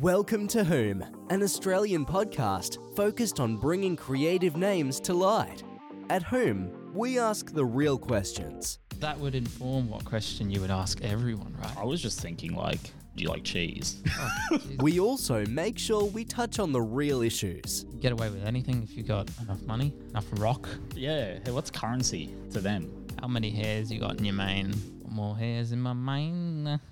Welcome to Whom, an Australian podcast focused on bringing creative names to light. At Whom, we ask the real questions. That would inform what question you would ask everyone, right? I was just thinking, like, do you like cheese? Oh. We also make sure we touch on the real issues. Get away with anything if you got enough money, enough rock. yeah. Hey, what's currency to them? How many hairs you got in your mane? More hairs in my mane.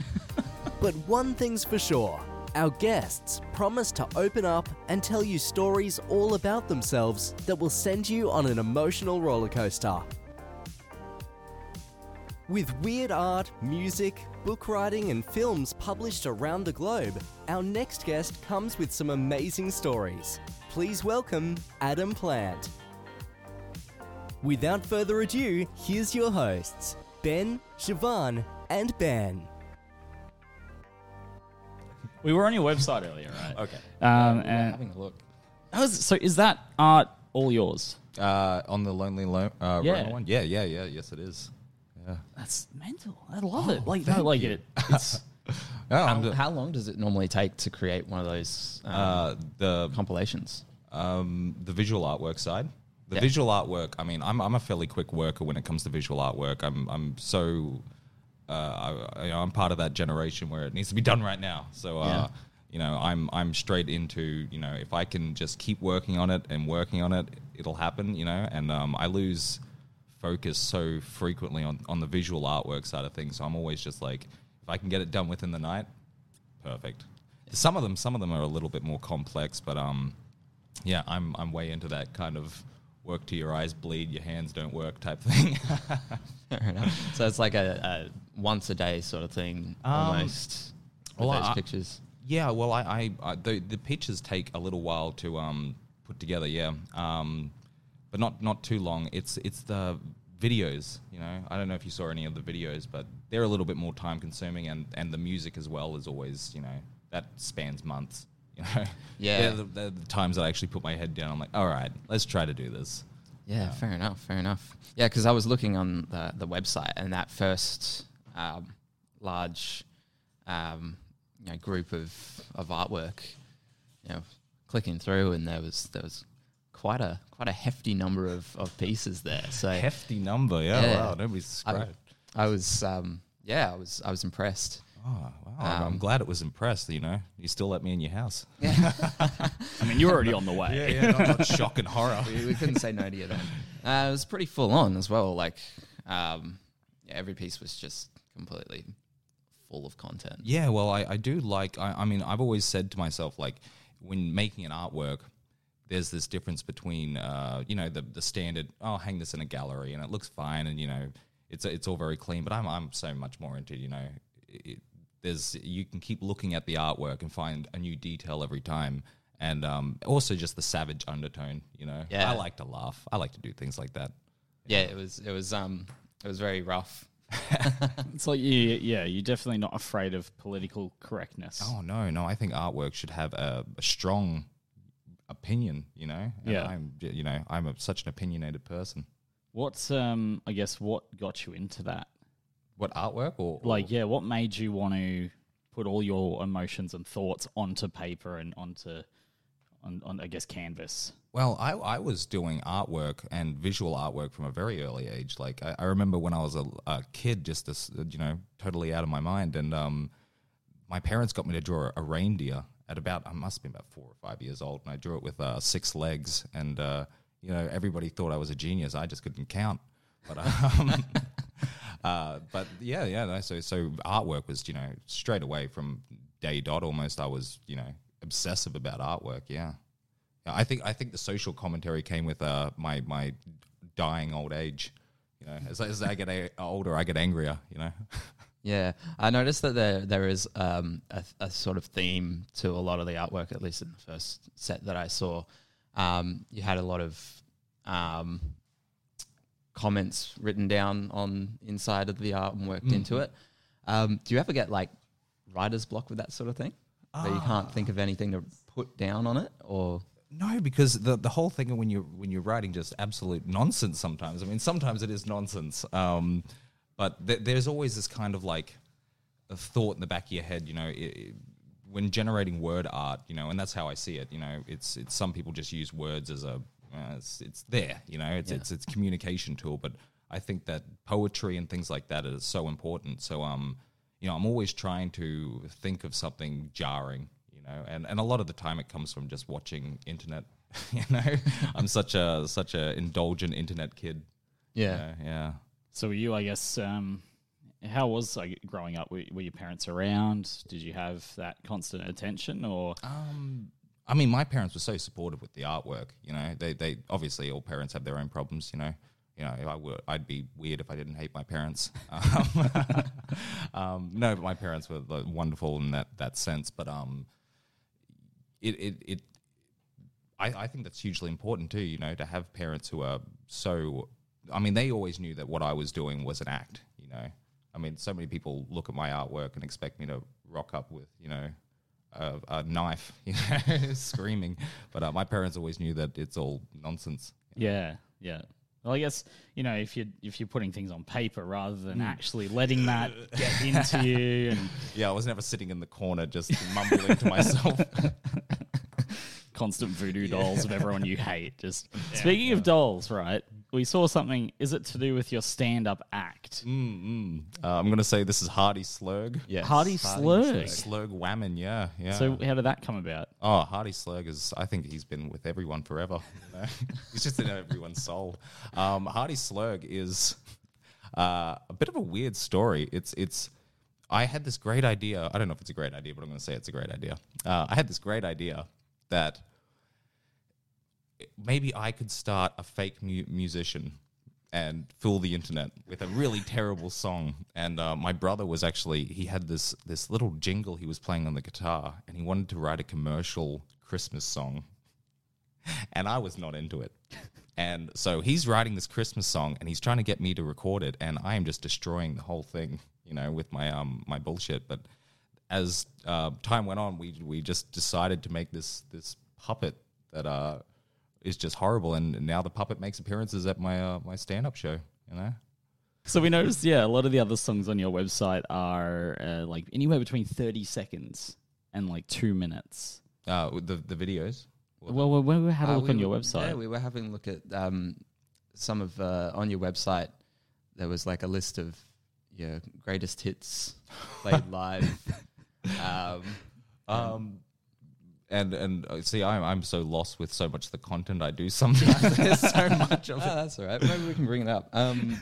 But one thing's for sure our guests promise to open up and tell you stories all about themselves that will send you on an emotional roller coaster. With weird art, music, book writing, and films published around the globe, our next guest comes with some amazing stories. Please welcome Adam Plant. Without further ado, here's your hosts Ben, Siobhan, and Ben. We were on your website earlier, right? Okay. Um, We're and having a look. how's, so is that art all yours? Uh, on the Lonely Lo- uh, Yeah. Rona one? Yeah, yeah, yeah. Yes, it is. Yeah. That's mental. I love it. Like, no, like it. It's Oh, I'm How, the, how long does it normally take to create one of those um, uh, the compilations? um, the visual artwork side. The Yeah. visual artwork. I mean, I'm I'm a fairly quick worker when it comes to visual artwork. I'm I'm so uh, I, I'm part of that generation where it needs to be done right now. So uh, Yeah. you know, I'm I'm straight into you know if I can just keep working on it and working on it, it'll happen. You know, and um, I lose focus so frequently on on the visual artwork side of things. So I'm always just like, if I can get it done within the night, perfect. Some of them, some of them are a little bit more complex, but um, yeah, I'm I'm way into that kind of work till your eyes bleed, your hands don't work type thing. Fair enough. So it's like a, a once a day sort of thing, Um, almost. With well, those I- pictures. yeah, well, I, I, I the the pictures take a little while to um put together. Yeah, um, but not not too long. It's it's the videos. You know, I don't know if you saw any of the videos, but they're a little bit more time consuming, and and the music as well is always you know that spans months. You know, Yeah. they're the, they're the times that I actually put my head down. I'm like, all right, let's try to do this. Yeah, fair enough, fair enough. Yeah, because I was looking on the, the website and that first um, large um, you know, group of, of artwork, you know, clicking through and there was there was quite a quite a hefty number of, of pieces there. So Hefty number, yeah. Yeah. Wow, nobody's I. I was um, yeah, I was I was impressed. Oh, wow. I'm Um, glad it was impressed. You know, you still let me in your house. Yeah. I mean, you're already on the way. yeah, not, not shock and horror. we, we couldn't say no to you then. Uh, it was pretty full on as well. Like um, yeah, every piece was just completely full of content. Yeah, well, I, I do like. I, I mean, I've always said to myself, like, when making an artwork, there's this difference between, uh, you know, the the standard. Oh, hang this in a gallery and it looks fine, and you know, it's it's all very clean. But I'm I'm so much more into, you know, it, there's you can keep looking at the artwork and find a new detail every time. And um, also just the savage undertone, you know. Yeah. I like to laugh. I like to do things like that. Yeah, it was it was um it was very rough. It's like, you, yeah, you're definitely not afraid of political correctness. Oh no, no! I think artwork should have a, a strong opinion. You know, And Yeah. I'm, you know, I'm a, such an opinionated person. What's, um, I guess, what got you into that? What artwork or, or- Like, yeah, what made you want to put all your emotions and thoughts onto paper and onto, on, on I guess, canvas? Well, I, I was doing artwork and visual artwork from a very early age. Like I, I remember when I was a, a kid, just this, you know, totally out of my mind, and um, my parents got me to draw a reindeer at about I must have been about four or five years old, and I drew it with uh, six legs, and uh, you know everybody thought I was a genius. I just couldn't count, but um, uh, but yeah, yeah. So so artwork was you know straight away from day dot almost. I was you know obsessive about artwork. Yeah. Yeah, I think I think the social commentary came with uh, my my dying old age. You know, as, as I get a, older, I get angrier. You know, Yeah, I noticed that there there is um, a, a sort of theme to a lot of the artwork, at least in the first set that I saw. Um, you had a lot of um, comments written down on inside of the art and worked into it. Um, do you ever get like writer's block with that sort of thing, where you can't think of anything to put down on it, or no, because the the whole thing when you when you're writing just absolute nonsense. Sometimes, I mean, sometimes it is nonsense. Um, but th- there's always this kind of like a thought in the back of your head. You know, i i- when generating word art, you know, and that's how I see it. You know, it's it's some people just use words as a uh, it's it's there. You know, it's it's it's communication tool, but I think that poetry and things like that is so important. So um, you know, I'm always trying to think of something jarring. You know, and and a lot of the time it comes from just watching internet. you know, I'm such a such a indulgent internet kid. Yeah. you know, yeah. So were you, I guess, um, how was like, growing up? Were, were your parents around? Did you have that constant attention, or Um, I mean, my parents were so supportive with the artwork. You know, they they obviously all parents have their own problems. You know, you know, I would I'd be weird if I didn't hate my parents. Um, um, no, but my parents were wonderful in that that sense. But um, it it it. I, I think that's hugely important too, you know, to have parents who are so. I mean, they always knew that what I was doing was an act, you know. I mean, so many people look at my artwork and expect me to rock up with, you know, a, a knife, you know, screaming. But uh, my parents always knew that it's all nonsense. yeah, yeah. Well, I guess you know if you if you're putting things on paper rather than actually letting that get into you, and Yeah, I was never sitting in the corner just mumbling to myself. constant voodoo dolls of everyone you hate. Just speaking of dolls, right? We saw something. Is it to do with your stand-up act? Mm-mm. Uh, I'm going to say this is Hardy Slurg. Yes. Hardy Slurg. Slurg Whammon, yeah, yeah. So how did that come about? Oh, Hardy Slurg is, I think he's been with everyone forever. you know? he's just in everyone's soul. Um, Hardy Slurg is uh, a bit of a weird story. It's, it's, I had this great idea. I don't know if it's a great idea, but I'm going to say it's a great idea. Uh, I had this great idea that maybe I could start a fake mu- musician and fool the internet with a really terrible song. And uh, my brother was actually he had this this little jingle he was playing on the guitar, and he wanted to write a commercial Christmas song, and I was not into it. And so he's writing this Christmas song, and he's trying to get me to record it, and I am just destroying the whole thing, you know, with my um my bullshit. But as uh, time went on, we we just decided to make this this puppet that uh is just horrible, and now the puppet makes appearances at my uh, my stand up show. You know, So we noticed, yeah, a lot of the other songs on your website are uh, like anywhere between thirty seconds and like two minutes. uh, the the videos. Well, we, we had a Uh, look we on your were- website. Yeah, we were having a look at um, some of uh, on your website. There was like a list of your greatest hits played live. Um, Um, and and uh, see, I'm I'm so lost with so much of the content I do. Sometimes there's so much of oh, it. that's all right. Maybe we can bring it up. Um,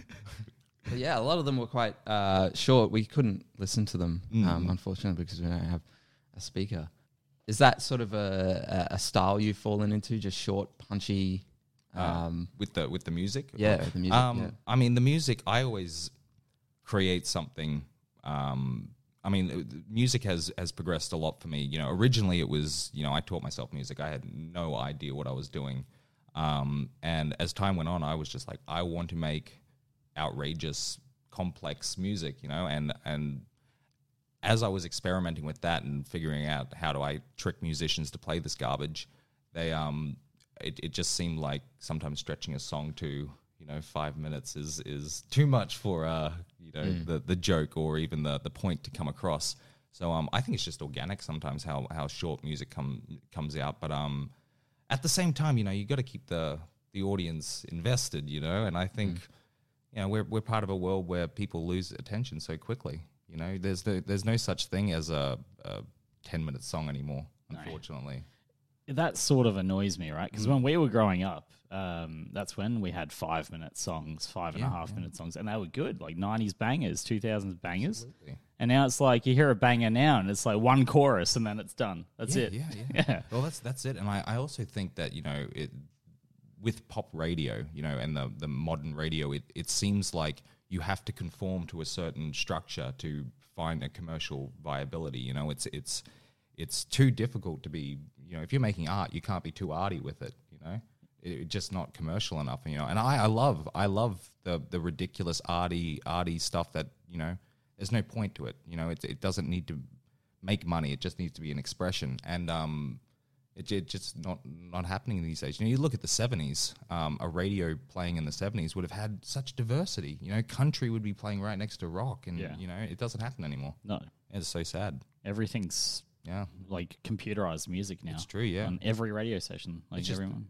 but yeah, a lot of them were quite uh, short. We couldn't listen to them, um, unfortunately, because we don't have a speaker. Is that sort of a, a a style you've fallen into? Just short, punchy. Um, with the with the music. Yeah, the music, Um, yeah. I mean, the music. I always create something. Um, I mean, uh, music has has progressed a lot for me. You know, originally it was you know I taught myself music. I had no idea what I was doing, um, and as time went on, I was just like, I want to make outrageous, complex music. You know, and and as I was experimenting with that and figuring out how do I trick musicians to play this garbage, they um, it, it just seemed like sometimes stretching a song to you know five minutes is is too much for uh you know the the joke or even the the point to come across. So um, I think it's just organic sometimes how how short music come comes out, but um, at the same time, you know, you got to keep the the audience invested, you know, and I think you know we're we're part of a world where people lose attention so quickly. You know, there's the, there's no such thing as a, a ten minute song anymore, unfortunately. That sort of annoys me, right? Because when we were growing up, um, that's when we had five minute songs, five and a half yeah. minute songs, and they were good, like 90s bangers, 2000s bangers. Absolutely. And now it's like you hear a banger now and it's like one chorus and then it's done. That's yeah, it. Yeah, yeah, Yeah. Well, that's that's it. And I, I also think that you know it with pop radio, you know, and the the modern radio, it it seems like you have to conform to a certain structure to find a commercial viability. You know, it's it's it's too difficult to be. You know, if you're making art, you can't be too arty with it. You know. It, it's just not commercial enough, you know. And I, I love, I love the the ridiculous arty, arty stuff that you know. There's no point to it, you know. It it doesn't need to make money. It just needs to be an expression, and um, it, it just not not happening these days. You know, you look at the '70s. Um, a radio playing in the '70s would have had such diversity. You know, country would be playing right next to rock, and Yeah. you know, it doesn't happen anymore. No, It's so sad. everything's Yeah. like computerized music now. It's true, yeah. On every radio station, like It's just- everyone.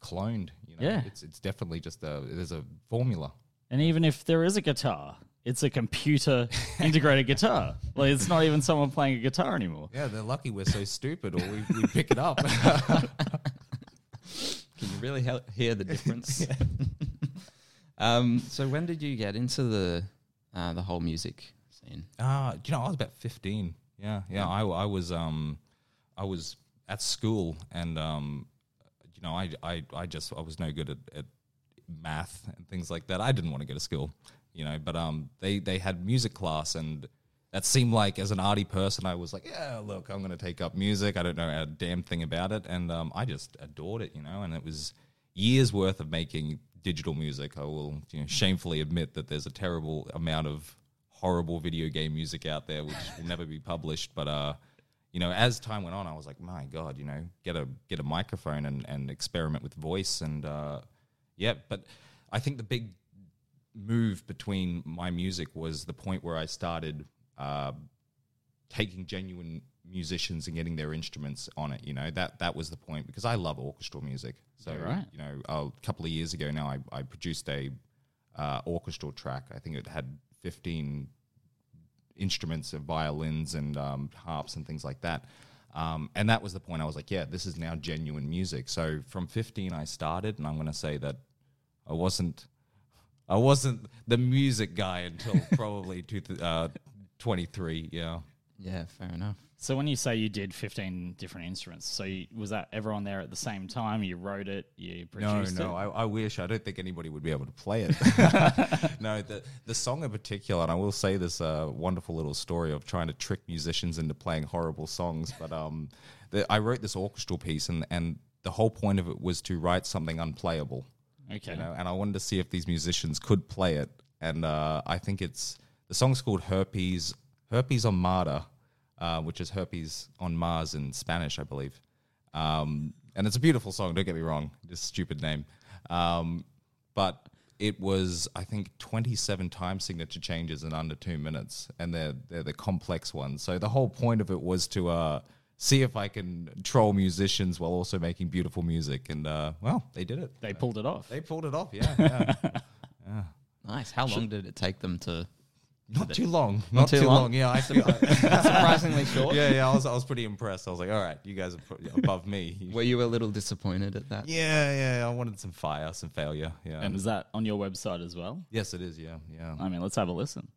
Cloned. You know? Yeah. It's it's definitely just a there's a formula. And even if there is a guitar, it's a computer integrated guitar. Like it's not even someone playing a guitar anymore. Yeah, they're lucky we're so stupid, or we, we pick it up. Can you really he- hear the difference? um, so when did you get into the uh, the whole music scene? Uh, you know, I was about fifteen. Yeah, yeah. I, I was um, I was at school, and um, you know, I I, I just I was no good at, at math and things like that. I didn't want to go to school, you know. But um, they they had music class, and that seemed like as an arty person, I was like, yeah, look, I'm going to take up music. I don't know a damn thing about it, and um, I just adored it, you know. And it was years worth of making digital music. I will you know, shamefully admit that there's a terrible amount of horrible video game music out there which will never be published. But uh, you know, as time went on, I was like, my God, you know, get a get a microphone and, and experiment with voice and uh, yeah. But I think the big move between my music was the point where I started uh, taking genuine musicians and getting their instruments on it. You know, that that was the point because I love orchestral music. So right. you know, a couple of years ago now, I, I produced a uh, orchestral track. I think it had fifteen instruments of violins and um, harps and things like that. Um, and that was the point. I was like, yeah, this is now genuine music. So from 15, I started, and I'm going to say that I wasn't, I wasn't the music guy until probably two, uh, 23. Yeah. Yeah, fair enough. So when you say you did 15 different instruments, so you, was that everyone there at the same time? You wrote it, you No, produced no, it? I, I wish. I don't think anybody would be able to play it. no, the the song in particular, and I will say this uh, wonderful little story of trying to trick musicians into playing horrible songs. But um, the, I wrote this orchestral piece, and and the whole point of it was to write something unplayable. okay. You know, and I wanted to see if these musicians could play it. And uh, I think it's the song's called Herpes Herpes on Marta, uh, which is herpes on Mars in Spanish, I believe. Um, and it's a beautiful song. Don't get me wrong. Just stupid name. Um, but it was, I think, 27 time signature changes in under two minutes, and they're they're the complex ones. So the whole point of it was to uh, see if I can troll musicians while also making beautiful music. And uh, well, they did it. They pulled it off. They pulled it off, yeah. yeah. Nice. How long did it take them to? Not too long. Not, too too, long? long? Yeah, I feel. Surprisingly short. yeah, yeah. I was, I was pretty impressed. I was like, all right, you guys are pro- above me. Were you a little disappointed at that? yeah, yeah. I wanted some fire, some failure. Yeah. And is that on your website as well? yes, it is. Yeah, yeah. I mean, let's have a listen.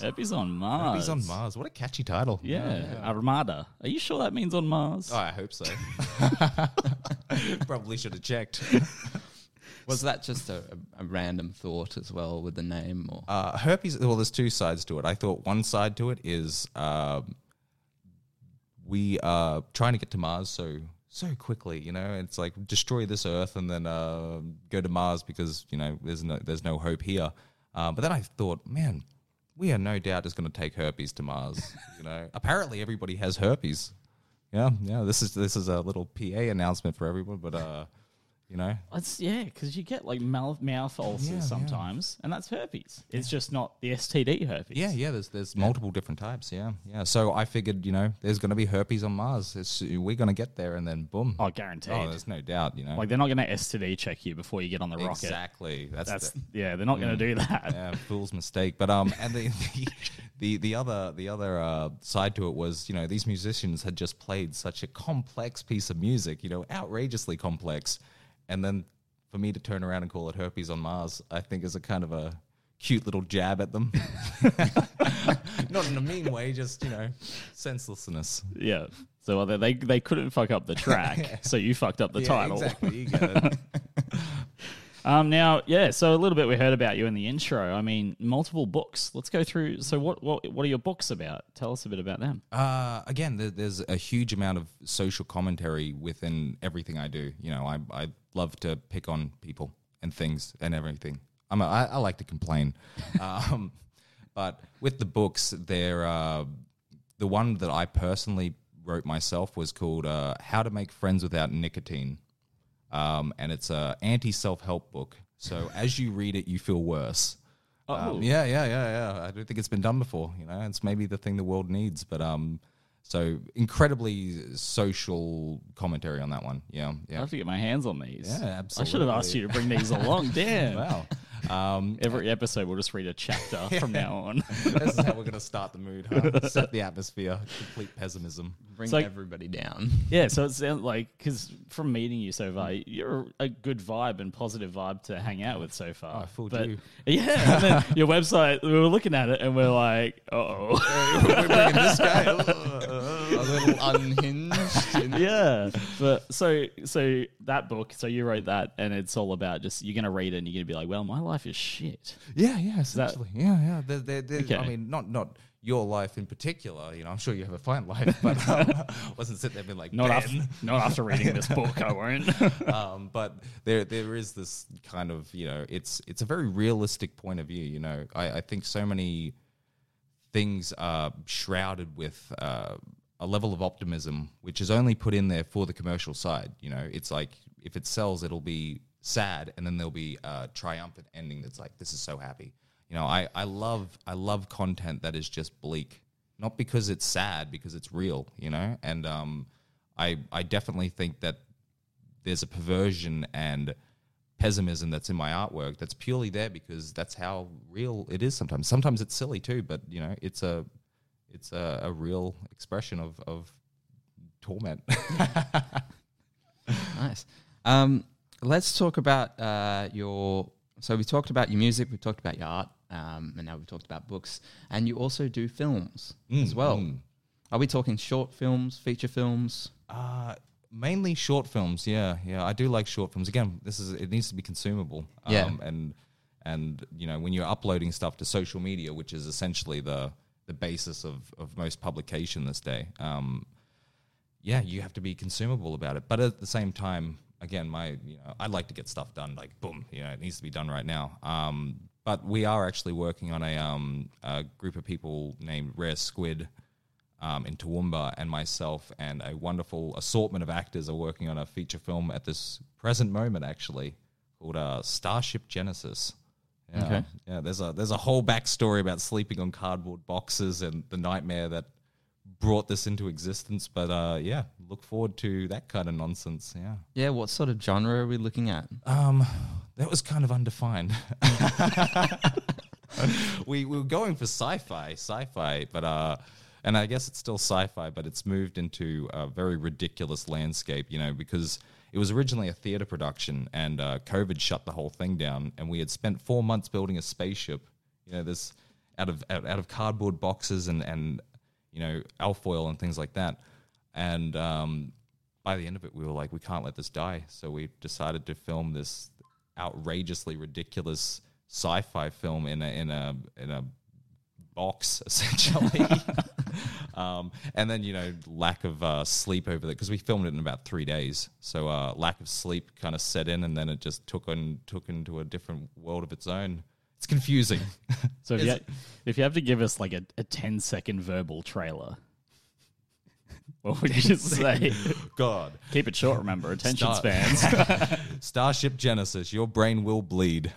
Mars. Herpes on Mars. He's on Mars. What a catchy title. Yeah. Armada. Are you sure that means on Mars? Oh, I hope so. Probably should have checked. Was that just a, a, a random thought as well with the name? Or Uh, herpes. Well, there's two sides to it. I thought one side to it is um, we are trying to get to Mars so so quickly. You know, it's like destroy this Earth and then uh, go to Mars because you know there's no there's no hope here. Uh, but then I thought, man, we are no doubt just going to take herpes to Mars. you know, apparently everybody has herpes. Yeah, yeah. This is this is a little PA announcement for everyone, but uh, you know, It's yeah, because you get like mouth mouth ulcers Yeah, yeah. sometimes, and that's herpes. It's just not the STD herpes. Yeah, yeah. There's there's multiple different types. Yeah, yeah. So I figured, you know, there's going to be herpes on Mars. It's, we're going to get there, and then boom. Oh, guaranteed. Oh, there's no doubt. You know, like they're not going to STD check you before you get on the rocket. exactly. That's, That's the, yeah, they're not going to do that. yeah, fool's mistake. But um, and the the the, the other the other uh, side to it was, you know, these musicians had just played such a complex piece of music, you know, outrageously complex, and then for me to turn around and call it herpes on Mars, I think is a kind of a cute little jab at them. Not in a mean way, just you know, senselessness. Yeah. So they they, they couldn't fuck up the track, so you fucked up the Yeah, title. exactly. You get it. Um, now, yeah. So a little bit we heard about you in the intro. I mean, multiple books. Let's go through. So what what what are your books about? Tell us a bit about them. Uh, again, there, there's a huge amount of social commentary within everything I do. You know, I I love to pick on people and things and everything. I'm a, I, I like to complain, um, but with the books, they're uh, the one that I personally wrote myself was called uh, "How to Make Friends Without Nicotine," um, and it's a anti self help book. So as you read it, you feel worse. Um, yeah, yeah, yeah, yeah. I don't think it's been done before. You know, it's maybe the thing the world needs. But um, so incredibly social commentary on that one. Yeah, yeah. I have to get my hands on these. Yeah, absolutely. I should have asked you to bring these along. Damn. Wow. Um, Every episode, we'll just read a chapter from now on. this is how we're gonna start the mood. Huh? Set the atmosphere. Complete pessimism. bring So- everybody down. yeah, so it sounds like because from meeting you so far, you're a good vibe and positive vibe to hang out with so far. Oh, I fooled but, you. Yeah, and then your website, we were looking at it and we're like, oh, we're bringing this guy. a little unhinged. In- yeah. But so so that book, so you wrote that, and it's all about just you're gonna read it and you're gonna be like, well, my life is shit. Yeah, yeah, essentially. yeah, yeah. There, there, there, Okay. I mean, not not your life in particular. You know, I'm sure you have a fine life, but um, wasn't sitting there being like, Not "Ben." after not after reading this book, I won't. um, but there there is this kind of you know it's it's a very realistic point of view. You know, I, I think so many things are shrouded with uh, a level of optimism, which is only put in there for the commercial side. You know, it's like if it sells, it'll be sad, and then there'll be a triumphant ending that's like, this is so happy. You know, I, I love I love content that is just bleak, not because it's sad, because it's real. You know, and um, I I definitely think that there's a perversion and pessimism that's in my artwork that's purely there because that's how real it is sometimes sometimes it's silly too but you know it's a it's a, a real expression of of torment Nice. Um, let's talk about uh, your. So we talked about your music, we talked about your art, um, and now we've talked about books, and you also do films as well. mm. Are we talking short films, feature films? uh mainly short films yeah yeah i do like short films again this is it needs to be consumable um, Yeah. and and you know when you're uploading stuff to social media which is essentially the the basis of of most publication this day um yeah, you have to be consumable about it. But at the same time, again, my you know, I'd like to get stuff done like boom, you know, it needs to be done right now. Um, but we are actually working on a, um, a group of people named Rare Squid um, in Toowoomba, and myself and a wonderful assortment of actors are working on a feature film at this present moment, actually called uh, Starship Genesis. Yeah, Okay. yeah. There's a there's a whole backstory about sleeping on cardboard boxes and the nightmare that brought this into existence. But uh, yeah, look forward to that kind of nonsense. Yeah. Yeah, what sort of genre are we looking at? Um, that was kind of undefined. we, we were going for sci-fi, sci-fi, but uh, and I guess it's still sci-fi, but it's moved into a very ridiculous landscape, you know, because it was originally a theater production, and uh, COVID shut the whole thing down, and we had spent four months building a spaceship, you know, this out of out, out of cardboard boxes and and you know alfoil and things like that, and um, by the end of it, we were like, we can't let this die. So we decided to film this outrageously ridiculous sci-fi film in a in a in a box essentially. um, and then you know lack of uh, sleep over there because we filmed it in about three days. So uh, lack of sleep kind of set in, and then it just took on took into a different world of its own. It's confusing. So if you, if you have to give us like a, a 10 second verbal trailer, what would you say? God, Keep it short, remember, attention Start- spans. Starship Genesis, your brain will bleed,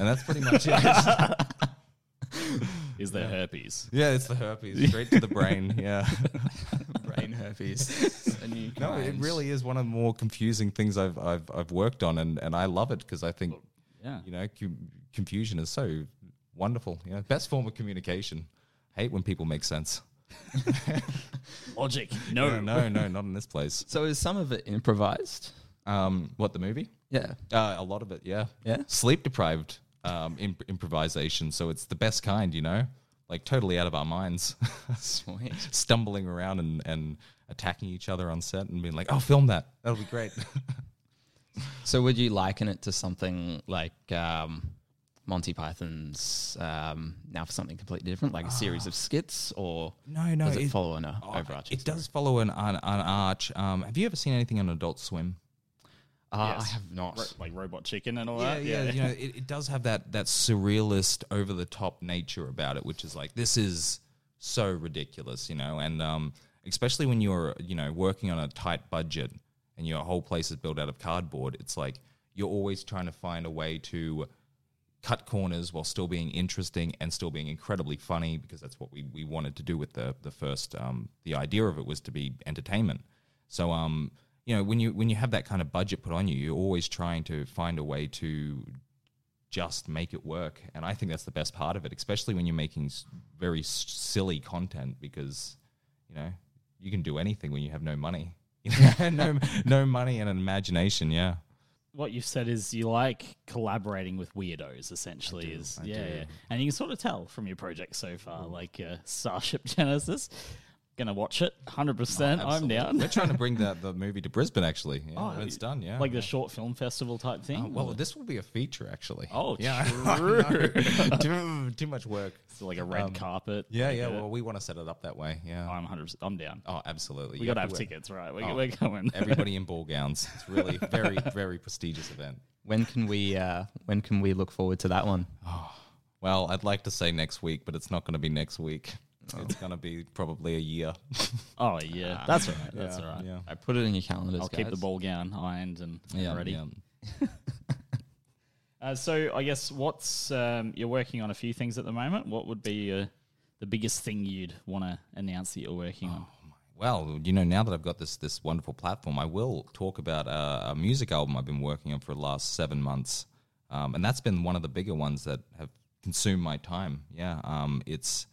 and that's pretty much it. Is there herpes? yeah, it's the herpes straight to the brain. Yeah. Brain herpes. a new No, it kind. really is one of the more confusing things I've I've, I've worked on, and, and I love it because I think Yeah. you know cu- confusion is so wonderful. You know, best form of communication. Hate when people make sense. Logic. No. Yeah, no, no, not in this place. So is some of it improvised? Um, what the movie? Yeah. Uh, a lot of it, yeah, Yeah? Sleep deprived um, imp- improvisation, so it's the best kind. You know, like totally out of our minds, Sweet. stumbling around and and attacking each other on set and being like, "Oh, film that. That'll be great." So would you liken it to something like um, Monty Python's um, now for something completely different, like a series of skits, or No, no, does it, it- follow an uh, Oh, overarching? It does follow an, an, an arch. Um, have you ever seen anything on Adult Swim? Uh, Yes. I have not. Ro- like robot chicken and all Yeah, that. yeah. Yeah. you know, it, it does have that that surrealist, over the top nature about it, which is like this is so ridiculous, you know, and um, especially when you're you know working on a tight budget and your whole place is built out of cardboard, it's like you're always trying to find a way to cut corners while still being interesting and still being incredibly funny because that's what we, we wanted to do with the the first um, the idea of it was to be entertainment. So um you know when you when you have that kind of budget put on you, you're always trying to find a way to just make it work, and I think that's the best part of it, especially when you're making very silly content because you know you can do anything when you have no money, no no money and an imagination. Yeah. What you've said is you like collaborating with weirdos, essentially. is I yeah, do. yeah, and you can sort of tell from your project so far, like uh, Starship Genesis. Gonna watch it, hundred percent. I'm down. We're trying to bring the, the movie to Brisbane, actually. Yeah, Oh, it's done, yeah. like yeah. the short film festival type thing. Oh, well, this will be a feature, actually. Oh, yeah. true. too, too much work. So like a red Um, carpet. Yeah, like yeah. a- Well, we want to set it up that way. Yeah. I'm hundred. I'm down. oh, absolutely. We You gotta have to tickets, right? We're, Oh, we're going. Everybody in ball gowns. It's really very, very prestigious event. When can we? Uh, when can we look forward to that one? Well, I'd like to say next week, but it's not going to be next week. It's going to be probably a year. oh yeah, that's all right. That's Yeah, all right. Yeah. I put it in your calendars. I'll keep the guys. ball gown ironed and Yeah, ready. yeah. Uh, so I guess what's um, you're working on a few things at the moment. What would be uh, the biggest thing you'd want to announce that you're working on? Well, you know, now that I've got this this wonderful platform, I will talk about uh, a music album I've been working on for the last seven months, um, and that's been one of the bigger ones that have consumed my time. Yeah, um, it's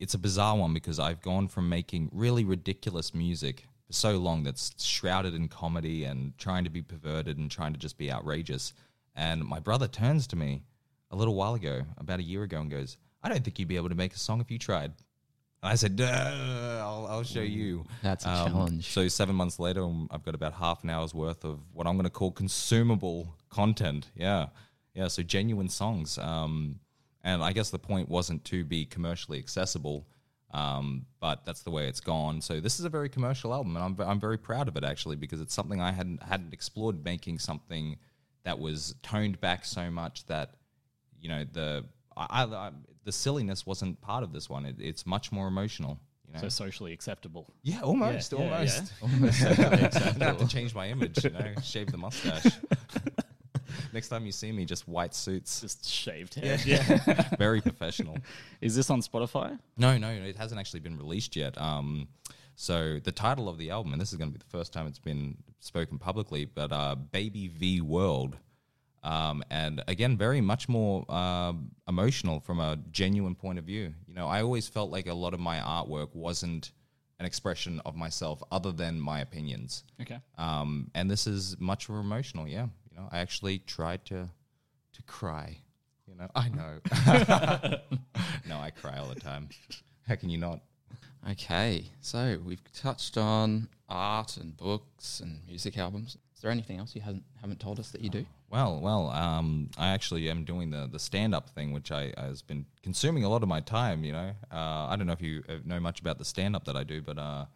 it's a bizarre one because I've gone from making really ridiculous music for so long that's shrouded in comedy and trying to be perverted and trying to just be outrageous. And my brother turns to me a little while ago, about a year ago, and goes, "I don't think you'd be able to make a song if you tried." And I said, I'll, I'll show you. That's a Um, challenge. So seven months later, um, I've got about half an hour's worth of what I'm going to call consumable content. Yeah, yeah. So genuine songs. Um, and I guess the point wasn't to be commercially accessible, um, but that's the way it's gone. So this is a very commercial album, and I'm I'm very proud of it actually because it's something I hadn't hadn't explored making something that was toned back so much that you know the I, I, the silliness wasn't part of this one. It, it's much more emotional. You know? So socially acceptable. yeah, almost, Yeah, yeah, almost. yeah. almost. I'm have to change my image. You know, shave the mustache. Next time you see me, just white suits. Just shaved head. Yeah. Very professional. Is this on Spotify? No, no, it hasn't actually been released yet. Um, so the title of the album, and this is going to be the first time it's been spoken publicly, but uh, Baby V World. Um, and again, very much more um emotional from a genuine point of view. You know, I always felt like a lot of my artwork wasn't an expression of myself other than my opinions. Okay. Um, and this is much more emotional. Yeah, you know, I actually tried to to cry. You know, I know. no, I cry all the time. How can you not? Okay, so we've touched on art and books and music albums. Is there anything else you haven't haven't told us that you do? Well, well, um, I actually am doing the the stand up thing, which I has been consuming a lot of my time. You know, uh, I don't know if you uh, know much about the stand up that I do, but uh,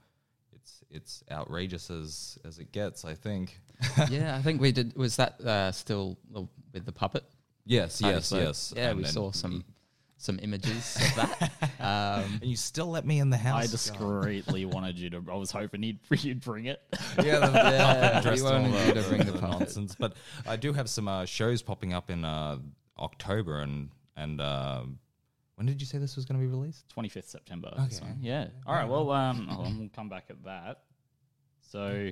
it's it's outrageous as as it gets. I think. yeah, I think we did. Was that uh, still with the puppet? yes, yes, Slope? yes. Yeah, And we saw some some images of that. Um, And you still let me in the house. I discreetly wanted you to. I was hoping he'd, you'd bring it. yeah, the, Yeah, dressed we wanted you to bring the the puppet. nonsense. But I do have some uh, shows popping up in uh, October, and and uh, when did you say this was going to be released? 25th September. Okay. Yeah. All right. Well, um, I'll, we'll come back at that. So,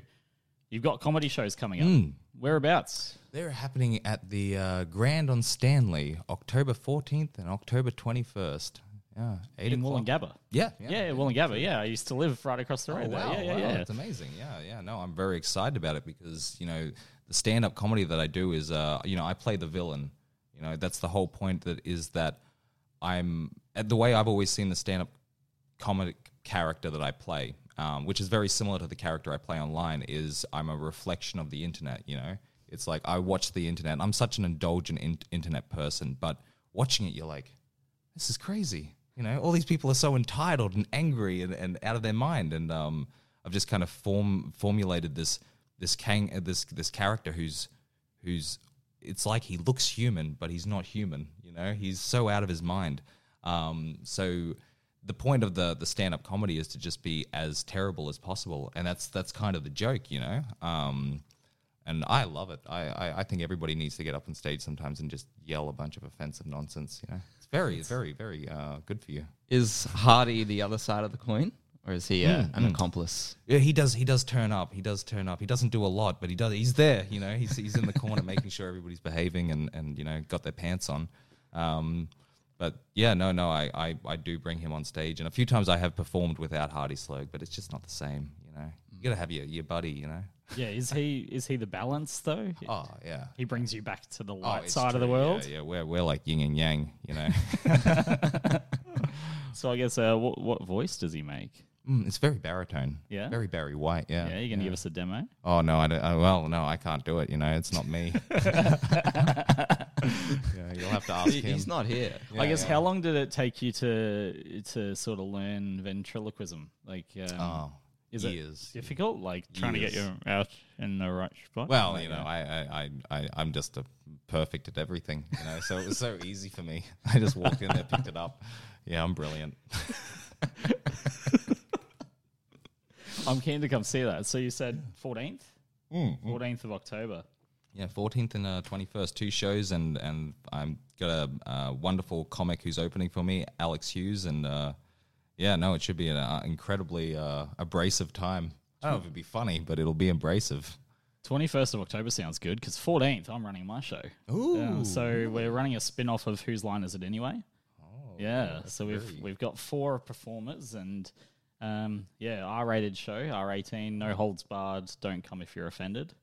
you've got comedy shows coming up. Mm. Whereabouts? They're happening at the uh, Grand on Stanley, October 14th and October 21st. Yeah, eight In o'clock. Woolloongabba. Yeah, Yeah, Woolloongabba. Yeah, I used to live right across the Oh, road wow, there. Yeah, wow, yeah, yeah. That's amazing. Yeah, yeah. No, I'm very excited about it because, you know, the stand up comedy that I do is, uh, you know, I play the villain. You know, that's the whole point that is that I'm, the way I've always seen the stand up comic character that I play, um, which is very similar to the character I play online, is I'm a reflection of the internet, you know? It's like I watch the internet. I'm such an indulgent in- internet person, but watching it, you're like, this is crazy. You know, all these people are so entitled and angry and, and out of their mind. And um, I've just kind of form formulated this this kang uh, this this character who's who's it's like he looks human, but he's not human. You know, he's so out of his mind. Um, so the point of the the stand up comedy is to just be as terrible as possible, and that's that's kind of the joke, you know. Um, and I love it. I, I, I think everybody needs to get up on stage sometimes and just yell a bunch of offensive nonsense. You know, it's very, very, very uh, good for you. is Hardy the other side of the coin, or is he uh, an accomplice? Yeah, he does. He does turn up. He does turn up. He doesn't do a lot, but he does. He's there. You know, he's he's in the corner making sure everybody's behaving and and you know got their pants on. Um, but yeah, no, no, I, I I do bring him on stage, and a few times I have performed without Hardy Slurg, but it's just not the same. You know, you got to have your your buddy. You know. Yeah, is he is he the balance though? Oh yeah. He brings you back to the Oh, light it's side of the world. Yeah, yeah, we're we're like yin and yang. You know. So I guess uh, what, what voice does he make? Mm, it's very baritone. Yeah? Very Barry White. Yeah. Yeah, you gonna give us a demo? Oh no, I don't. Uh, well, no, I can't do it. You know, it's not me. yeah, you'll have to ask him. he's not here. I guess yeah. how long did it take you to to sort of learn ventriloquism? Like, um, Oh, is years. it difficult? Like trying to get Years. you out in the right spot? Well, Like, you know, I, I, I, I, I'm just a perfect at everything. You know, so it was so easy for me. I just walked in there, picked it up. Yeah, I'm brilliant. I'm keen to come see that. So you said 14th, Mm, 14th of October. Yeah, 14th and uh, 21st, two shows, and and I'm got a uh, wonderful comic who's opening for me, Alex Hughes, and uh, yeah, no, it should be an uh, incredibly uh, abrasive time. I don't know if it'd be funny, but it'll be abrasive. 21st of October sounds good because 14th I'm running my show. Ooh, Yeah, so we're running a spin off of Whose Line Is It Anyway? yeah, so we've very- we've got four performers and um, yeah, R-rated show, R18, no holds barred, don't come if you're offended.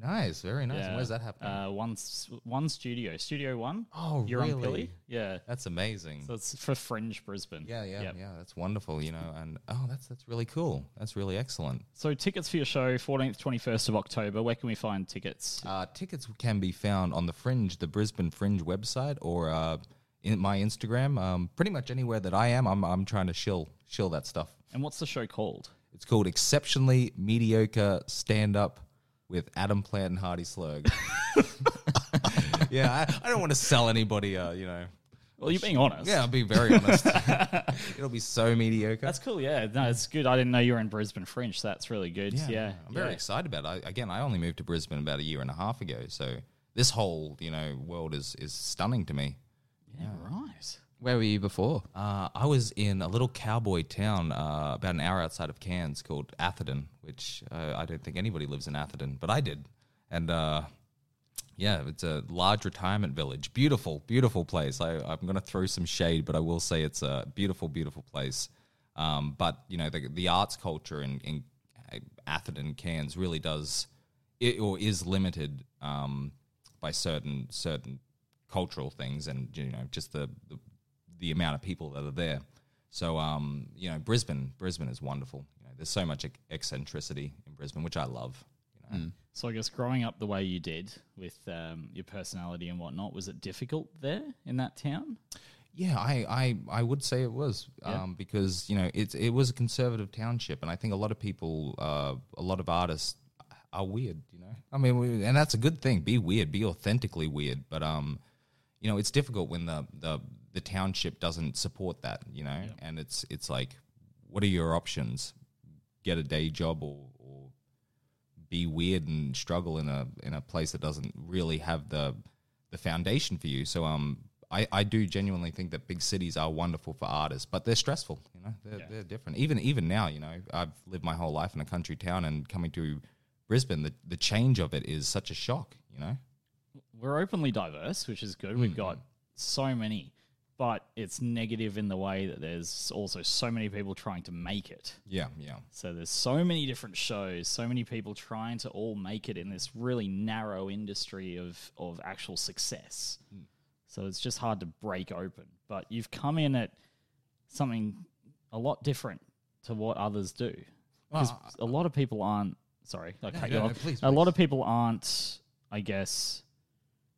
Nice, very nice. Yeah. Where's that happening? Uh, one s- one studio, Studio One. oh, you're on really? Pilly. Yeah, That's amazing. so it's for Fringe Brisbane. yeah, yeah, Yep. yeah. That's wonderful. You know, and oh, that's that's really cool. That's really excellent. So tickets for your show, 14th, 21st of October. Where can we find tickets? Uh, tickets can be found on the Fringe, the Brisbane Fringe website, or uh, in my Instagram. Um, pretty much anywhere that I am, I'm I'm trying to shill shill that stuff. And what's the show called? It's called Exceptionally Mediocre Stand Up with Adam Plant and Hardy Slurg. yeah, I, I don't want to sell anybody, uh, you know. Well, you're being honest. Yeah, I'll be very honest. It'll be so mediocre. That's cool. Yeah, no, it's good. I didn't know you were in Brisbane. So that's really good. Yeah, I'm very yeah. excited about it. I, again, I only moved to Brisbane about a year and a half ago, so this whole you know world is is stunning to me. Yeah, right. Where were you before? Uh, I was in a little cowboy town uh, about an hour outside of Cairns called Atherton, which uh, I don't think anybody lives in Atherton, but I did. And uh, yeah, it's a large retirement village. Beautiful, beautiful place. I, I'm going to throw some shade, but I will say it's a beautiful, beautiful place. Um, but, you know, the, the arts culture in, in Atherton, Cairns really does, it, or is limited um, by certain certain cultural things and, you know, just the, the the amount of people that are there. So, um, you know, Brisbane, Brisbane is wonderful. You know, there's so much eccentricity in Brisbane, which I love. You know. So I guess growing up the way you did with um, your personality and whatnot, was it difficult there in that town? Yeah, I, I, I would say it was Yeah. um, because you know it it was a conservative township, and I think a lot of people, uh, a lot of artists are weird. You know, I mean, we, and that's a good thing. Be weird, be authentically weird. But um, you know, it's difficult when the the the township doesn't support that. You know, and it's it's like, what are your options? Get a day job or, or be weird and struggle in a in a place that doesn't really have the the foundation for you. So um, I, I do genuinely think that big cities are wonderful for artists, but they're stressful. You know, they're, Yeah. they're different. Even even now, you know, I've lived my whole life in a country town, and coming to Brisbane, the the change of it is such a shock. You know, We're openly diverse, which is good. We've got so many, but it's negative in the way that there's also so many people trying to make it. yeah, yeah, So there's so many different shows, so many people trying to all make it in this really narrow industry of of actual success. Hmm. So it's just hard to break open. But you've come in at something a lot different to what others do. Because a lot of people aren't. Sorry, I cut you off. no, please, a lot of people aren't. I guess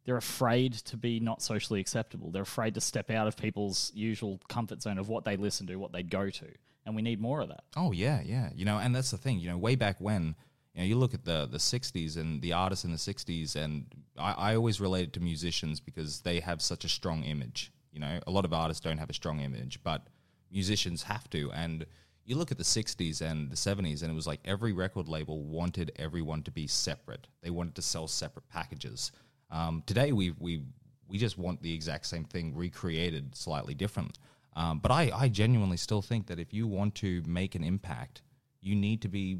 they're afraid to be not socially acceptable. They're afraid to step out of people's usual comfort zone of what they listen to, what they go to, and we need more of that. Oh yeah, yeah. You know, and that's the thing. You know, way back when, you know, you look at the the '60s and the artists in the '60s, and I, I always related to musicians because they have such a strong image. You know, a lot of artists don't have a strong image, but musicians have to. And you look at the '60s and the '70s, and it was like every record label wanted everyone to be separate. They wanted to sell separate packages. Um, today, we we we just want the exact same thing recreated slightly different. Um, but I, I genuinely still think that if you want to make an impact, you need to be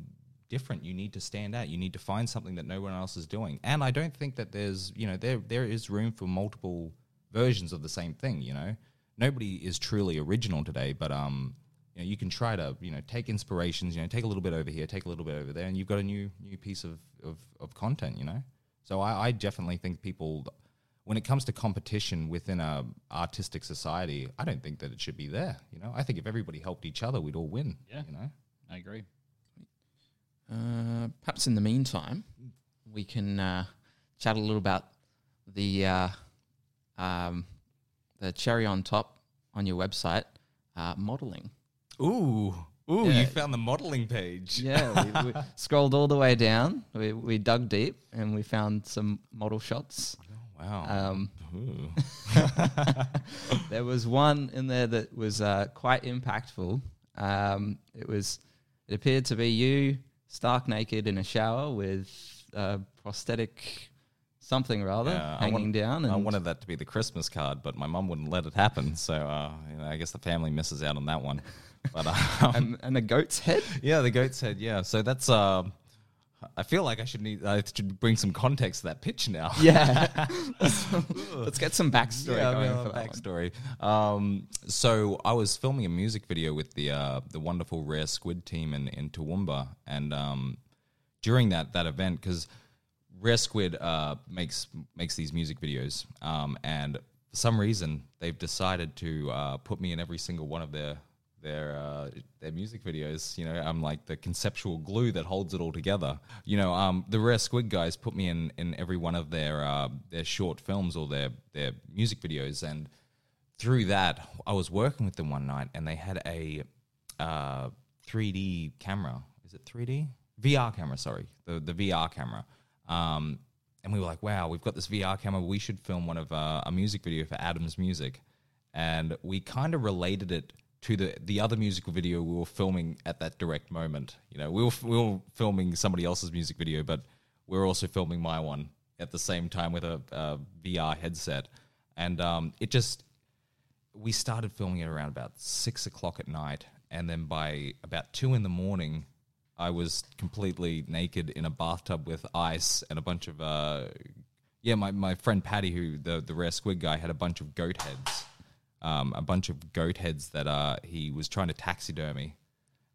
different. You need to stand out. You need to find something that no one else is doing. And I don't think that there's, you know, there there is room for multiple versions of the same thing. You know, nobody is truly original today, but um, you know, you can try to, you know, take inspirations. You know, take a little bit over here, take a little bit over there, and you've got a new new piece of of, of content. You know, so I, I definitely think people when it comes to competition within a artistic society, I don't think that it should be there. You know, I think if everybody helped each other, we'd all win. Yeah. You know, I agree. Uh, perhaps in the meantime, we can uh, chat a little about the uh, um, the cherry on top on your website, uh, modeling. ooh, ooh, Yeah. you found the modeling page. Yeah, we, we scrolled all the way down. We, we dug deep and we found some model shots. Wow. Um, there was one in there that was uh, quite impactful. Um, it was it appeared to be you stark naked in a shower with a prosthetic something rather Yeah, hanging want- down. And I wanted that to be the Christmas card, but my mum wouldn't let it happen. So uh, you know, I guess the family misses out on that one. But um, and, and a goat's head. yeah, the goat's head. Yeah, so that's. Uh, I feel like I should need. I should bring some context to that pitch now. Yeah, let's get some backstory Yeah, going for that backstory. Um, so I was filming a music video with the uh, the wonderful Rare Squid team in in Toowoomba, and um, during that that event, because Rare Squid uh, makes makes these music videos, um, and for some reason they've decided to uh, put me in every single one of their their uh, their music videos. You know, I'm like the conceptual glue that holds it all together. You know, um, the Rare Squid guys put me in in every one of their uh, their short films or their their music videos, and through that, I was working with them one night, and they had a uh, 3D camera. Is it 3D? VR camera. Sorry, the the VR camera. Um, and we were like, "Wow, we've got this VR camera. We should film one of uh, a music video for Adam's Music." And we kind of related it to the the other musical video we were filming at that direct moment. You know, we were we were filming somebody else's music video, but we were also filming my one at the same time with a, a VR headset, and um, it just we started filming it around about six o'clock at night, and then by about two in the morning, I was completely naked in a bathtub with ice and a bunch of uh, yeah, my, my friend Patty, who the the rare squid guy, had a bunch of goat heads, um, a bunch of goat heads that uh, he was trying to taxidermy.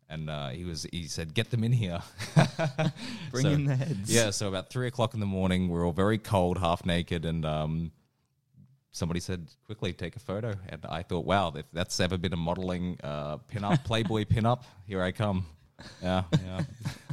And uh, he was he said, "Get them in here." Bring So- in the heads. Yeah, so about three o'clock in the morning, we're all very cold, half naked, and um, somebody said, "Quickly, take a photo." And I thought, "Wow, if that's ever been a modeling uh, pin-up, Playboy pin-up, here I come." Yeah, yeah.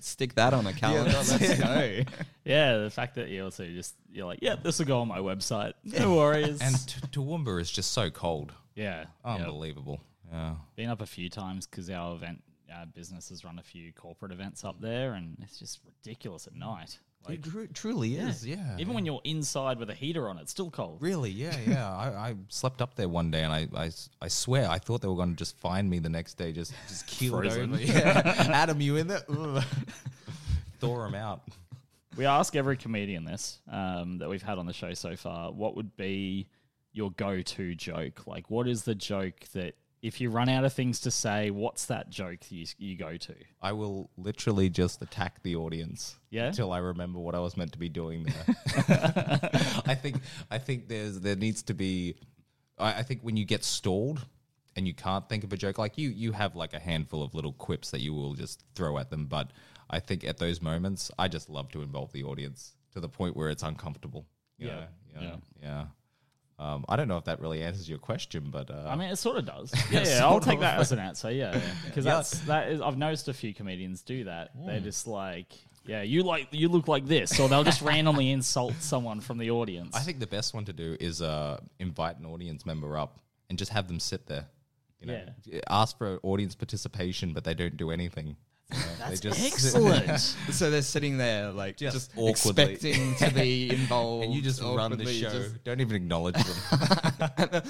Stick that on a calendar. Let's go. Yeah, the fact that you also just you're like, yeah, this will go on my website. No worries. And T- Toowoomba is just so cold. yeah, yeah. Unbelievable. Yeah. been up a few times because our event our business has run a few corporate events up there, and it's just ridiculous at night. Like, It truly is. Yeah. even when you're inside with a heater on, it's still cold. Really? Yeah, yeah. I, I slept up there one day, and I, I, I swear I thought they were going to just find me the next day, just just Frozen. over. Yeah. Adam, you in there? Ugh. Thaw him out. We ask every comedian this um, that we've had on the show so far. What would be your go-to joke? Like, what is the joke that if you run out of things to say, what's that joke you you go to? I will literally just attack the audience. Yeah? Until I remember what I was meant to be doing there. I think I think there's there needs to be I, I think when you get stalled and you can't think of a joke, like you you have like a handful of little quips that you will just throw at them. But I think at those moments I just love to involve the audience to the point where it's uncomfortable. Yeah. know? Yeah. Yeah. Yeah. Um, I don't know if that really answers your question, but uh, I mean, it sort of does. Yeah, yeah I'll take that as an answer. Yeah, because Yeah. that's that is. I've noticed a few comedians do that. They're just like, yeah, you like you look like this, or they'll just randomly insult someone from the audience. I think the best one to do is uh, invite an audience member up and just have them sit there. You know, ask for audience participation, but they don't do anything. You know, that's they just excellent. So they're sitting there, like Just just, awkwardly. expecting to be involved, and you just run the show. just Don't even acknowledge them.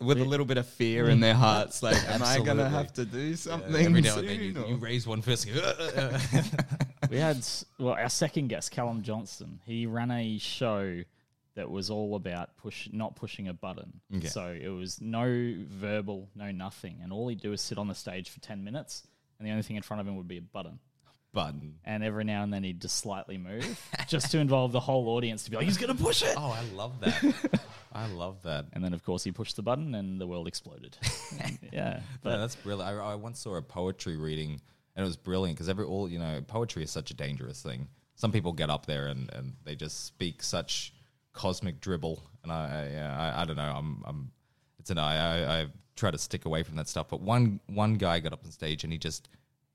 with a little bit of fear in their hearts. Like, am I gonna have to do something Every now and then you, you raise one fist. Uh, uh, uh. we had well, our second guest, Callum Johnson. He ran a show that was all about push, not pushing a button. Okay. So it was no verbal, no nothing, and all he'd do is sit on the stage for ten minutes, and the only thing in front of him would be a button. Button. and every now and then he'd just slightly move, just to involve the whole audience to be like, he's gonna push it. Oh, I love that. I love that. And then, of course, he pushed the button, and the world exploded. yeah, but yeah, that's brilliant. I, I once saw a poetry reading, and it was brilliant because every all you know, poetry is such a dangerous thing. Some people get up there and, and they just speak such cosmic dribble, and I I, yeah, I, I don't know. I'm I'm it's an I, I I try to stick away from that stuff. But one one guy got up on stage and he just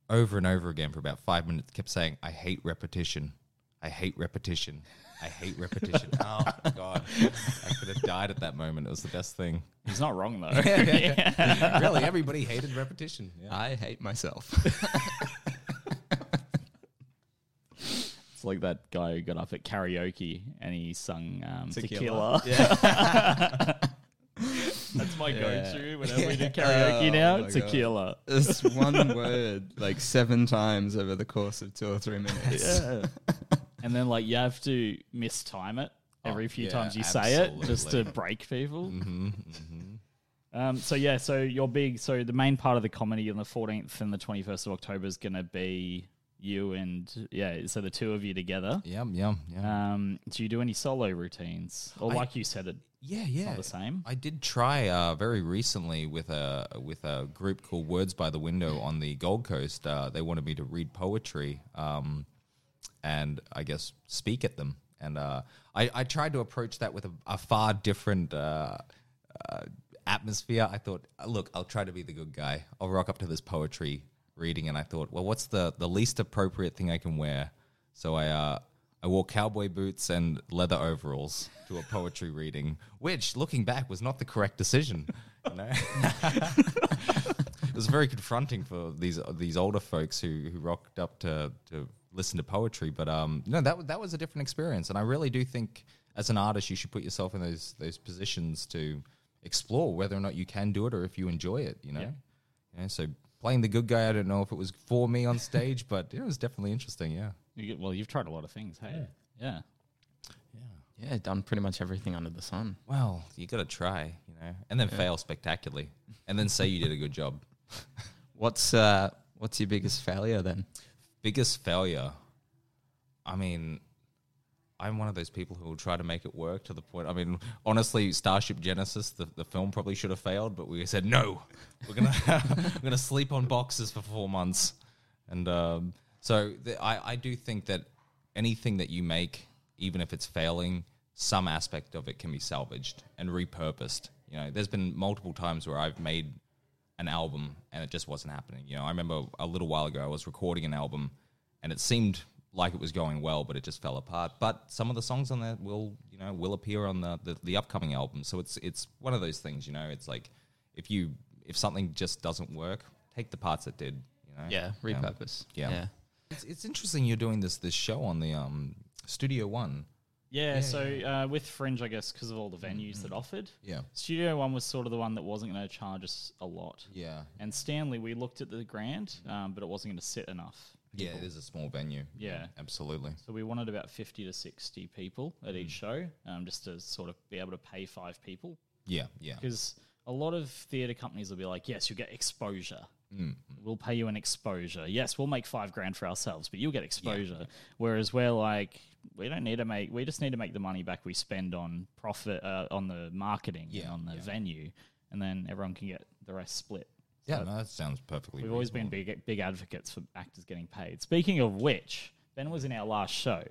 over and over again for about five minutes kept saying, "I hate repetition. I hate repetition. I hate repetition." oh god, I could have died at that moment. It was the best thing. he's not wrong though. really, everybody hated repetition. Yeah. I hate myself. It's like that guy who got up at karaoke and he sung um, Tequila. tequila. That's my go-to whenever we do karaoke Oh now. my God. Tequila. It's one word like seven times over the course of two or three minutes. Yeah. and then like you have to mistime it every Oh, few yeah, times you say it just to absolutely. Mm-hmm, break people. Um, so yeah, so your big, so the main part of the comedy on the 14th and the 21st of October is going to be you and yeah, so the two of you together. Yum, yum, yeah. Um, do you do any solo routines, or I- like you said, it yeah, yeah. the same? I did try uh, very recently with a with a group called Words by the Window on the Gold Coast. Uh, they wanted me to read poetry um, and I guess speak at them. And uh, I, I tried to approach that with a, a far different uh, uh, atmosphere. I thought, look, I'll try to be the good guy. I'll rock up to this poetry reading, and I thought, well, what's the the least appropriate thing I can wear? So I uh, I wore cowboy boots and leather overalls to a poetry reading, which, looking back, was not the correct decision. You know? it was very confronting for these these older folks who who rocked up to to listen to poetry. But um, no, that that was a different experience, and I really do think as an artist you should put yourself in those those positions to explore whether or not you can do it or if you enjoy it. You know, Yeah. yeah. so playing the good guy, I don't know if it was for me on stage, but it was definitely interesting. Yeah. You get, well, you've tried a lot of things, hey? Yeah. Yeah, Yeah, done pretty much everything under the sun. Well, you got to try, you know, and then fail spectacularly, and then say you did a good job. What's uh, what's your biggest failure then? biggest failure i mean i'm one of those people who will try to make it work to the point i mean honestly starship genesis the, the film probably should have failed but we said no we're gonna we're gonna sleep on boxes for four months and um, so the, I, I do think that anything that you make even if it's failing some aspect of it can be salvaged and repurposed you know there's been multiple times where i've made an album and it just wasn't happening. You know, I remember a little while ago I was recording an album and it seemed like it was going well, but it just fell apart. But some of the songs on there will, you know, will appear on the, the, the upcoming album. So it's it's one of those things, you know. It's like if you if something just doesn't work, take the parts that did. You know. Yeah, repurpose. Yeah. yeah. It's, it's interesting you're doing this this show on the um Studio One. Yeah, so Uh, with Fringe, I guess because of all the venues Mm-hmm. that offered, Yeah. Studio One was sort of the one that wasn't going to charge us a lot. Yeah. And Stanley, we looked at the grant, um, but it wasn't going to sit enough. Yeah, it is a small venue. Yeah. Absolutely. So we wanted about 50 to 60 people at each show, um, just to sort of be able to pay five people. Yeah, yeah. Because a lot of theatre companies will be like, yes, you get exposure. Mm. We'll pay you an exposure. Yes, we'll make five grand for ourselves, but you'll get exposure. Whereas we're like, we don't need to make, we just need to make the money back we spend on profit, uh, on the marketing, and Yeah, on the yeah. venue, and then everyone can get the rest split. Yeah, no, that sounds perfectly. We've always been big, big advocates for actors getting paid. Speaking of which, Ben was in our last show,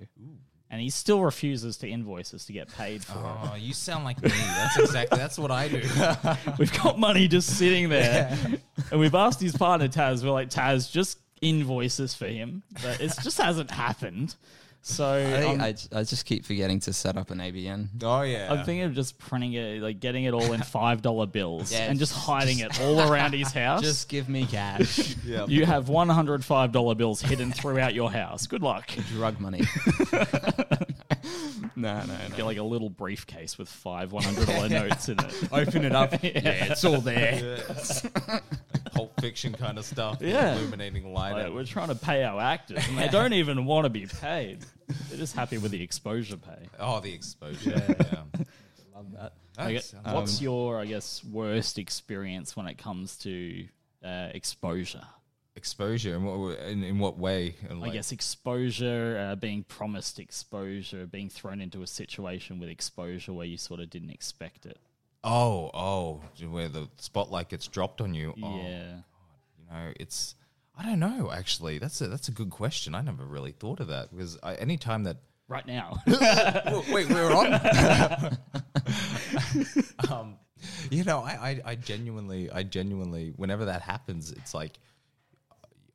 and he still refuses to invoice us to get paid for it. Oh, you sound like me. That's exactly. That's what I do. We've got money just sitting there, and we've asked his partner Taz. We're like, Taz, just invoice us for him, but it just hasn't happened. So I, think I'm, I, j- I just keep forgetting to set up an ABN. Oh yeah. I'm thinking of just printing it, like getting it all in five dollar bills, Yeah, and just hiding it all around his house. Just give me cash. yeah. you have one hundred five dollar bills hidden throughout your house. Good luck. Drug money. No, no, no. Get like a little briefcase with five one hundred dollar notes in it. Open it up. yeah, it's all there. Pulp Fiction kind of stuff. the Yeah. Illuminating light. Like, we're trying to pay our actors, and they don't even want to be paid. They're just happy with the exposure pay. oh, the exposure. Yeah. Love that. I That's- guess- what's your, I guess, worst experience when it comes to uh, exposure? Exposure in what in, in what way? And I guess exposure, uh, being promised exposure, being thrown into a situation with exposure where you sort of didn't expect it. Oh, oh, where the spotlight gets dropped on you. Oh, Yeah. you know, it's. I don't know. Actually, that's a that's a good question. I never really thought of that because I, any time that Right now. Wait, wait, we're on. um, you know, I, I, I genuinely, I genuinely, whenever that happens, it's like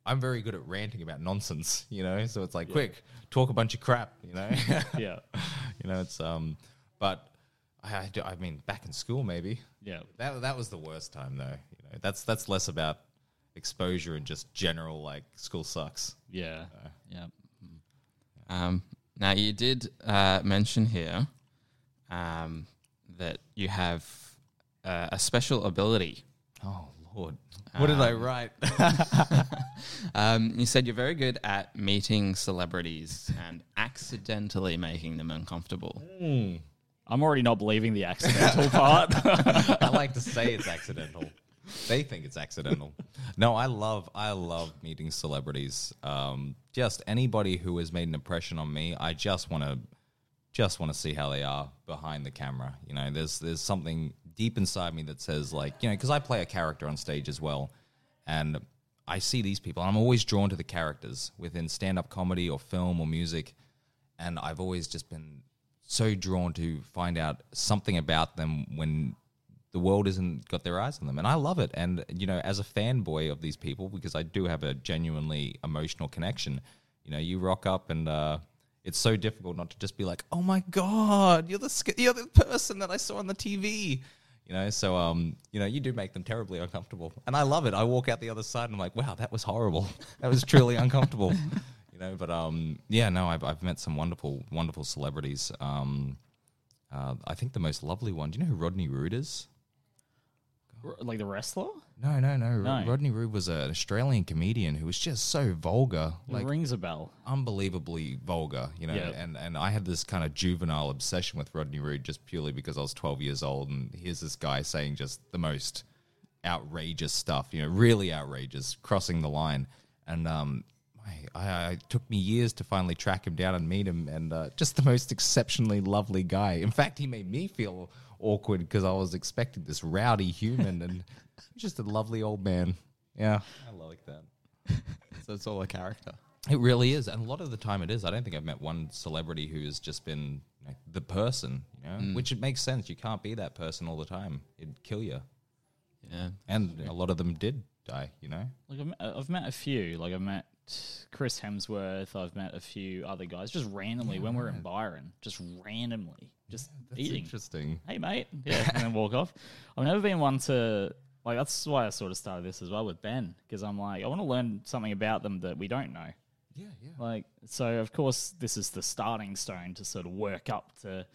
I'm very good at ranting about nonsense. You know, so it's like, quick, talk a bunch of crap. You know, yeah. you know, it's um, but I, I, do, I mean, back in school, maybe Yeah. that that was the worst time though. You know, that's that's less about exposure and just general like school sucks. Yeah. Yeah. Um, now, you did uh, mention here um, that you have uh, a special ability. Oh Lord, what did I Um, write? Um, you said you're very good at meeting celebrities and accidentally making them uncomfortable. I'm already not believing the accidental part. I like to say it's accidental. They think it's accidental. No, I love I love meeting celebrities. Um, just anybody who has made an impression on me, I just want to just want to see how they are behind the camera. You know, there's there's something deep inside me that says like, you know, because I play a character on stage as well, and I see these people. and I'm always drawn to the characters within stand-up comedy or film or music, and I've always just been so drawn to find out something about them when the world isn't got their eyes on them and i love it and you know as a fanboy of these people because i do have a genuinely emotional connection you know you rock up and uh it's so difficult not to just be like oh my god you're the you're the person that i saw on the tv you know so um you know you do make them terribly uncomfortable and i love it i walk out the other side and i'm like wow that was horrible that was truly uncomfortable you know but um yeah no i've, I've met some wonderful wonderful celebrities um uh, I think the most lovely one. Do you know who Rodney Rude is? R- like the wrestler? No, no, no. No. Rodney Rude was an Australian comedian who was just so vulgar, It like rings a bell. unbelievably vulgar, you know. Yeah. And and I had this kind of juvenile obsession with Rodney Rude just purely because I was 12 years old, and here's this guy saying just the most outrageous stuff, you know, really outrageous, crossing the line. And um, I, I, it took me years to finally track him down and meet him, and uh, just the most exceptionally lovely guy. In fact, he made me feel awkward because I was expecting this rowdy human, and just a lovely old man. Yeah, I like that. So it's all a character. It really is, and a lot of the time it is. I don't think I've met one celebrity who has just been you know, the person, you know, mm. which it makes sense. You can't be that person all the time; it'd kill you. Yeah. And a lot of them did die, you know. Like I've met, I've met a few. Like I've met Chris Hemsworth. I've met a few other guys just randomly when we're in Byron, just randomly, just That's eating. interesting. Hey mate, yeah, and then walk off. I've never been one to like. That's why I sort of started this as well with Ben because I'm like I want to learn something about them that we don't know. Yeah, yeah. Like so, of course, this is the starting stone to sort of work up to.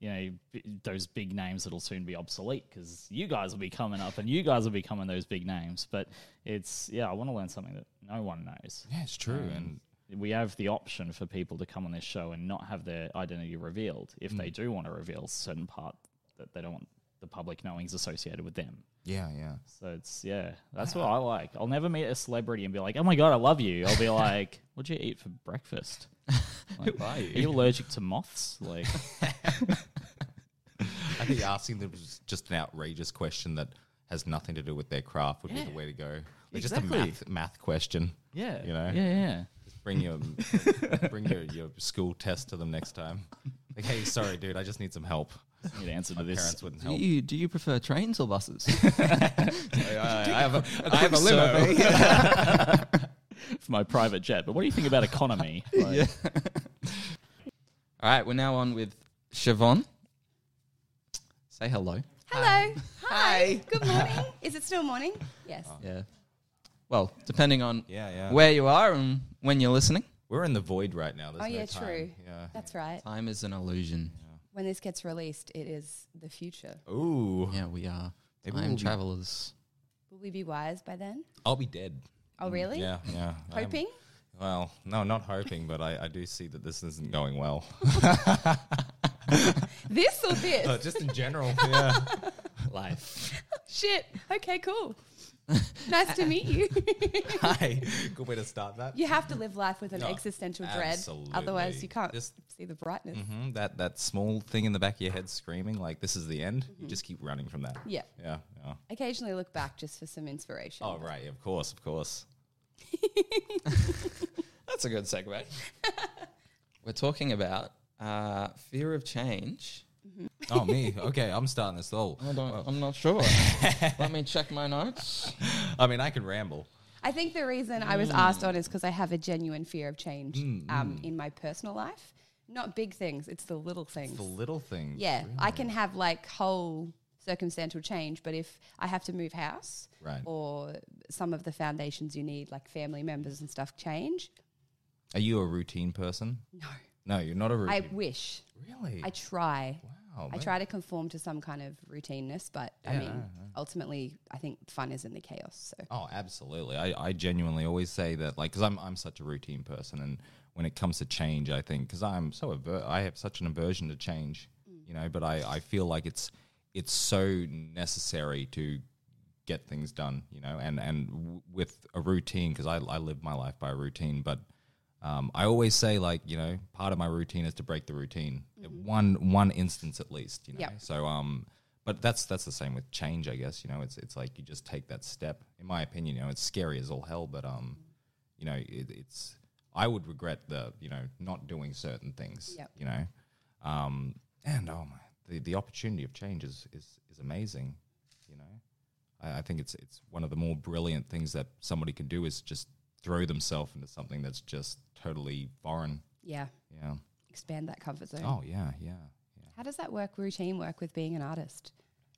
You know b- those big names that'll soon be obsolete because you guys will be coming up and you guys will be becoming those big names. But it's yeah, I want to learn something that no one knows. Yeah, it's true. and We have the option for people to come on this show and not have their identity revealed if they mm. do want to reveal certain part that they don't want the public knowing's associated with them. Yeah, yeah. So it's yeah, that's what I like. I'll never meet a celebrity and be like, "Oh my god, I love you." I'll be like, "What'd you eat for breakfast?" Like, Who are Are you? you allergic to moths? Like, I think asking them was just an outrageous question that has nothing to do with their craft would Yeah. be the way to go. Like Exactly. Just a math math question. yeah, You know? yeah, yeah. Just bring your bring your, your school test to them next time. Like, hey, sorry, dude, I just need some help. I need to answer to this. parents wouldn't Do help. you do you prefer trains or buses? I have a, I have a limo. for my private jet. But what do you think about economy? Like, All right, we're now on with Siobhan. Say hello. Hello. Hi. Good morning. Is it still morning? Yes. Oh. Yeah. Well, depending on Yeah, yeah. where you are and when you're listening, We're in the void right now. There's Oh, no yeah, time. true. Yeah. That's right. time is an illusion. When this gets released, it is the future. Ooh. Yeah, we are Maybe time we'll be- travelers. Will we be wise by then? I'll be dead. Oh, really? Yeah, yeah. I'm- Hoping? well, no, not hoping, but I, I do see that this isn't going well. This or this? Uh, just in general, yeah. Life. Shit. Okay, cool. nice to meet you. Hi. Good way to start that. you have to live life with an Yeah, existential dread. absolutely. Otherwise, you can't Just- see the brightness. hmm That that small thing in the back of your head screaming like this is the end. You just keep running from that. Yeah. Yeah. yeah. Occasionally look back just for some inspiration. Oh right, of course, of course. That's a good segue. we're talking about uh, fear of change. Oh me. Okay, I'm starting this all. Hold on, I'm not sure. Let me check my notes. I mean, I can ramble. I think the reason I was mm. asked on is because I have a genuine fear of change mm, um, mm. in my personal life. Not big things, it's the little things. The little things. yeah, I can have like whole circumstantial change, but if I have to move house Right. or some of the foundations you need, like family members and stuff, change, Are you a routine person? no. No, you're not a routine. I wish. really? I try. Wow. I try to conform to some kind of routineness, but I Yeah, mean, yeah, ultimately, I think fun is in the chaos. So Oh, absolutely. I, I genuinely always say that, like, because I'm I'm such a routine person, and when it comes to change, I think because I'm so aver- I have such an aversion to change, mm. you know. But I, I feel like it's it's so necessary to get things done, you know, and and w- with a routine because I I live my life by a routine, but. Um, I always say, like you know, part of my routine is to break the routine, one one instance at least. You know, Yep. so um, but that's that's the same with change, I guess. You know, it's it's like you just take that step. In my opinion, you know, it's scary as all hell, but um, you know, it, it's I would regret the you know not doing certain things. Yep. You know, um, and oh my, the the opportunity of change is is is amazing. You know, I, I think it's it's one of the more brilliant things that somebody can do is just throw themselves into something that's just totally foreign. yeah, Yeah. expand that comfort zone. Oh yeah, yeah, yeah. How does that work, routine work with being an artist?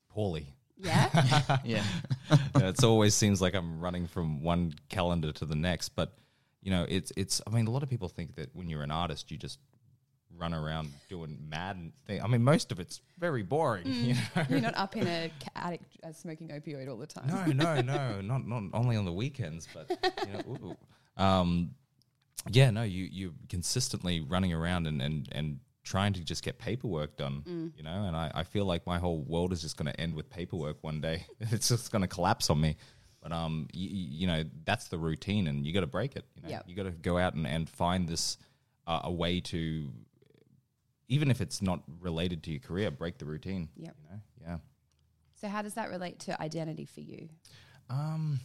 Poorly. Yeah. Yeah. Yeah, it's always seems like I'm running from one calendar to the next. But you know, it's it's. I mean, a lot of people think that when you're an artist, you just run around doing mad thing. I mean, most of it's very boring. You know? You're not up in a attic uh, smoking opioid all the time. No, no, no, not not only on the weekends, but you know, um, yeah, no, you you're consistently running around and and and trying to just get paperwork done, you know, and I, I feel like my whole world is just going to end with paperwork one day. it's just going to collapse on me. But um, you, you know, that's the routine, and you got to break it. You know, Yep. you got to go out and, and find this uh, a way to, even if it's not related to your career, break the routine. Yep. You know, yeah. So how does that relate to identity for you? Um,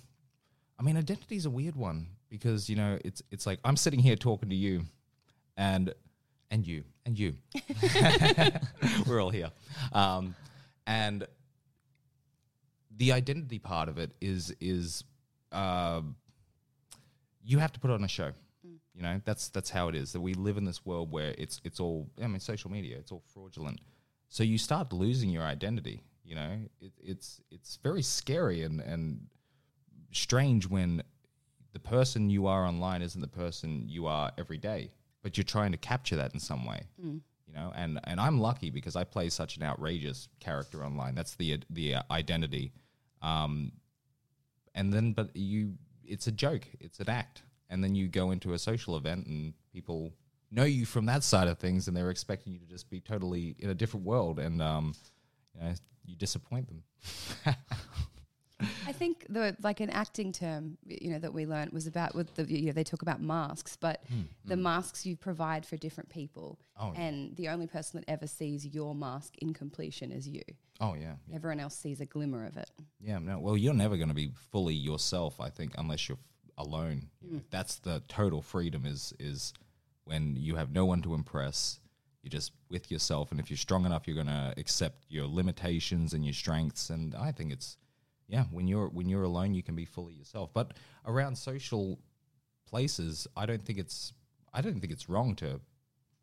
I mean, identity is a weird one because you know it's it's like I'm sitting here talking to you, and and you and you, we're all here, um, and the identity part of it is is um you have to put on a show. You know, that's that's how it is. That we live in this world where it's it's all I mean, social media, it's all fraudulent. So you start losing your identity. You know, it, it's it's very scary and and strange when the person you are online isn't the person you are every day, but you're trying to capture that in some way. You know, and and I'm lucky because I play such an outrageous character online. That's the the identity. Um, and then but you it's a joke it's an act and then you go into a social event and people know you from that side of things and they're expecting you to just be totally in a different world and um, you know you disappoint them I think the like an acting term, you know, that we learned was about with the you know they talk about masks, but the masks you provide for different people, Oh, yeah. and the only person that ever sees your mask in completion is you. oh yeah yeah, Everyone else sees a glimmer of it. yeah no well you're never going to be fully yourself i think unless you're alone. You know, that's the total freedom is is when you have no one to impress you're just with yourself and if you're strong enough you're going to accept your limitations and your strengths and i think it's yeah when you're when you're alone you can be fully yourself. But around social places i don't think it's i don't think it's wrong to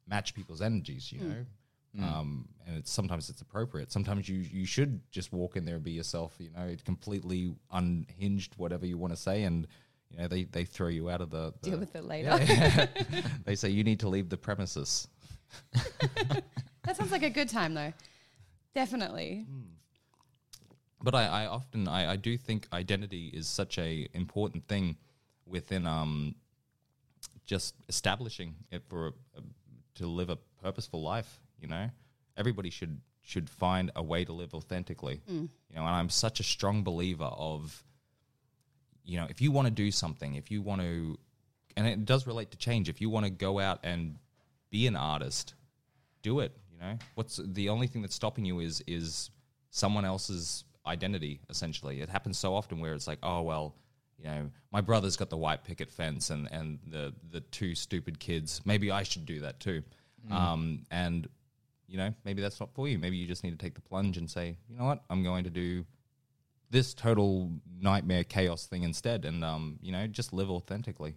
match people's energies you hmm. know? Hmm. Um, and it's sometimes it's appropriate. Sometimes you you should just walk in there and be yourself you know? It's completely unhinged whatever you want to say and you know they they throw you out of the, the Deal with it later. they say you need to leave the premises that sounds like a good time though. Definitely. but I, I often I, I do think identity is such a important thing within um just establishing it for a, a, to live a purposeful life you know everybody should should find a way to live authentically you know and i'm such a strong believer of you know if you want to do something if you want to and it does relate to change if you want to go out and be an artist do it you know? What's the only thing that's stopping you is is someone else's identity essentially. It happens so often where it's like oh well you know my brother's got the white picket fence and and the the two stupid kids. Maybe i should do that too. Um and you know maybe that's not for you. Maybe you just need to take the plunge and say you know what? I'm going to do this total nightmare chaos thing instead and um you know just live authentically.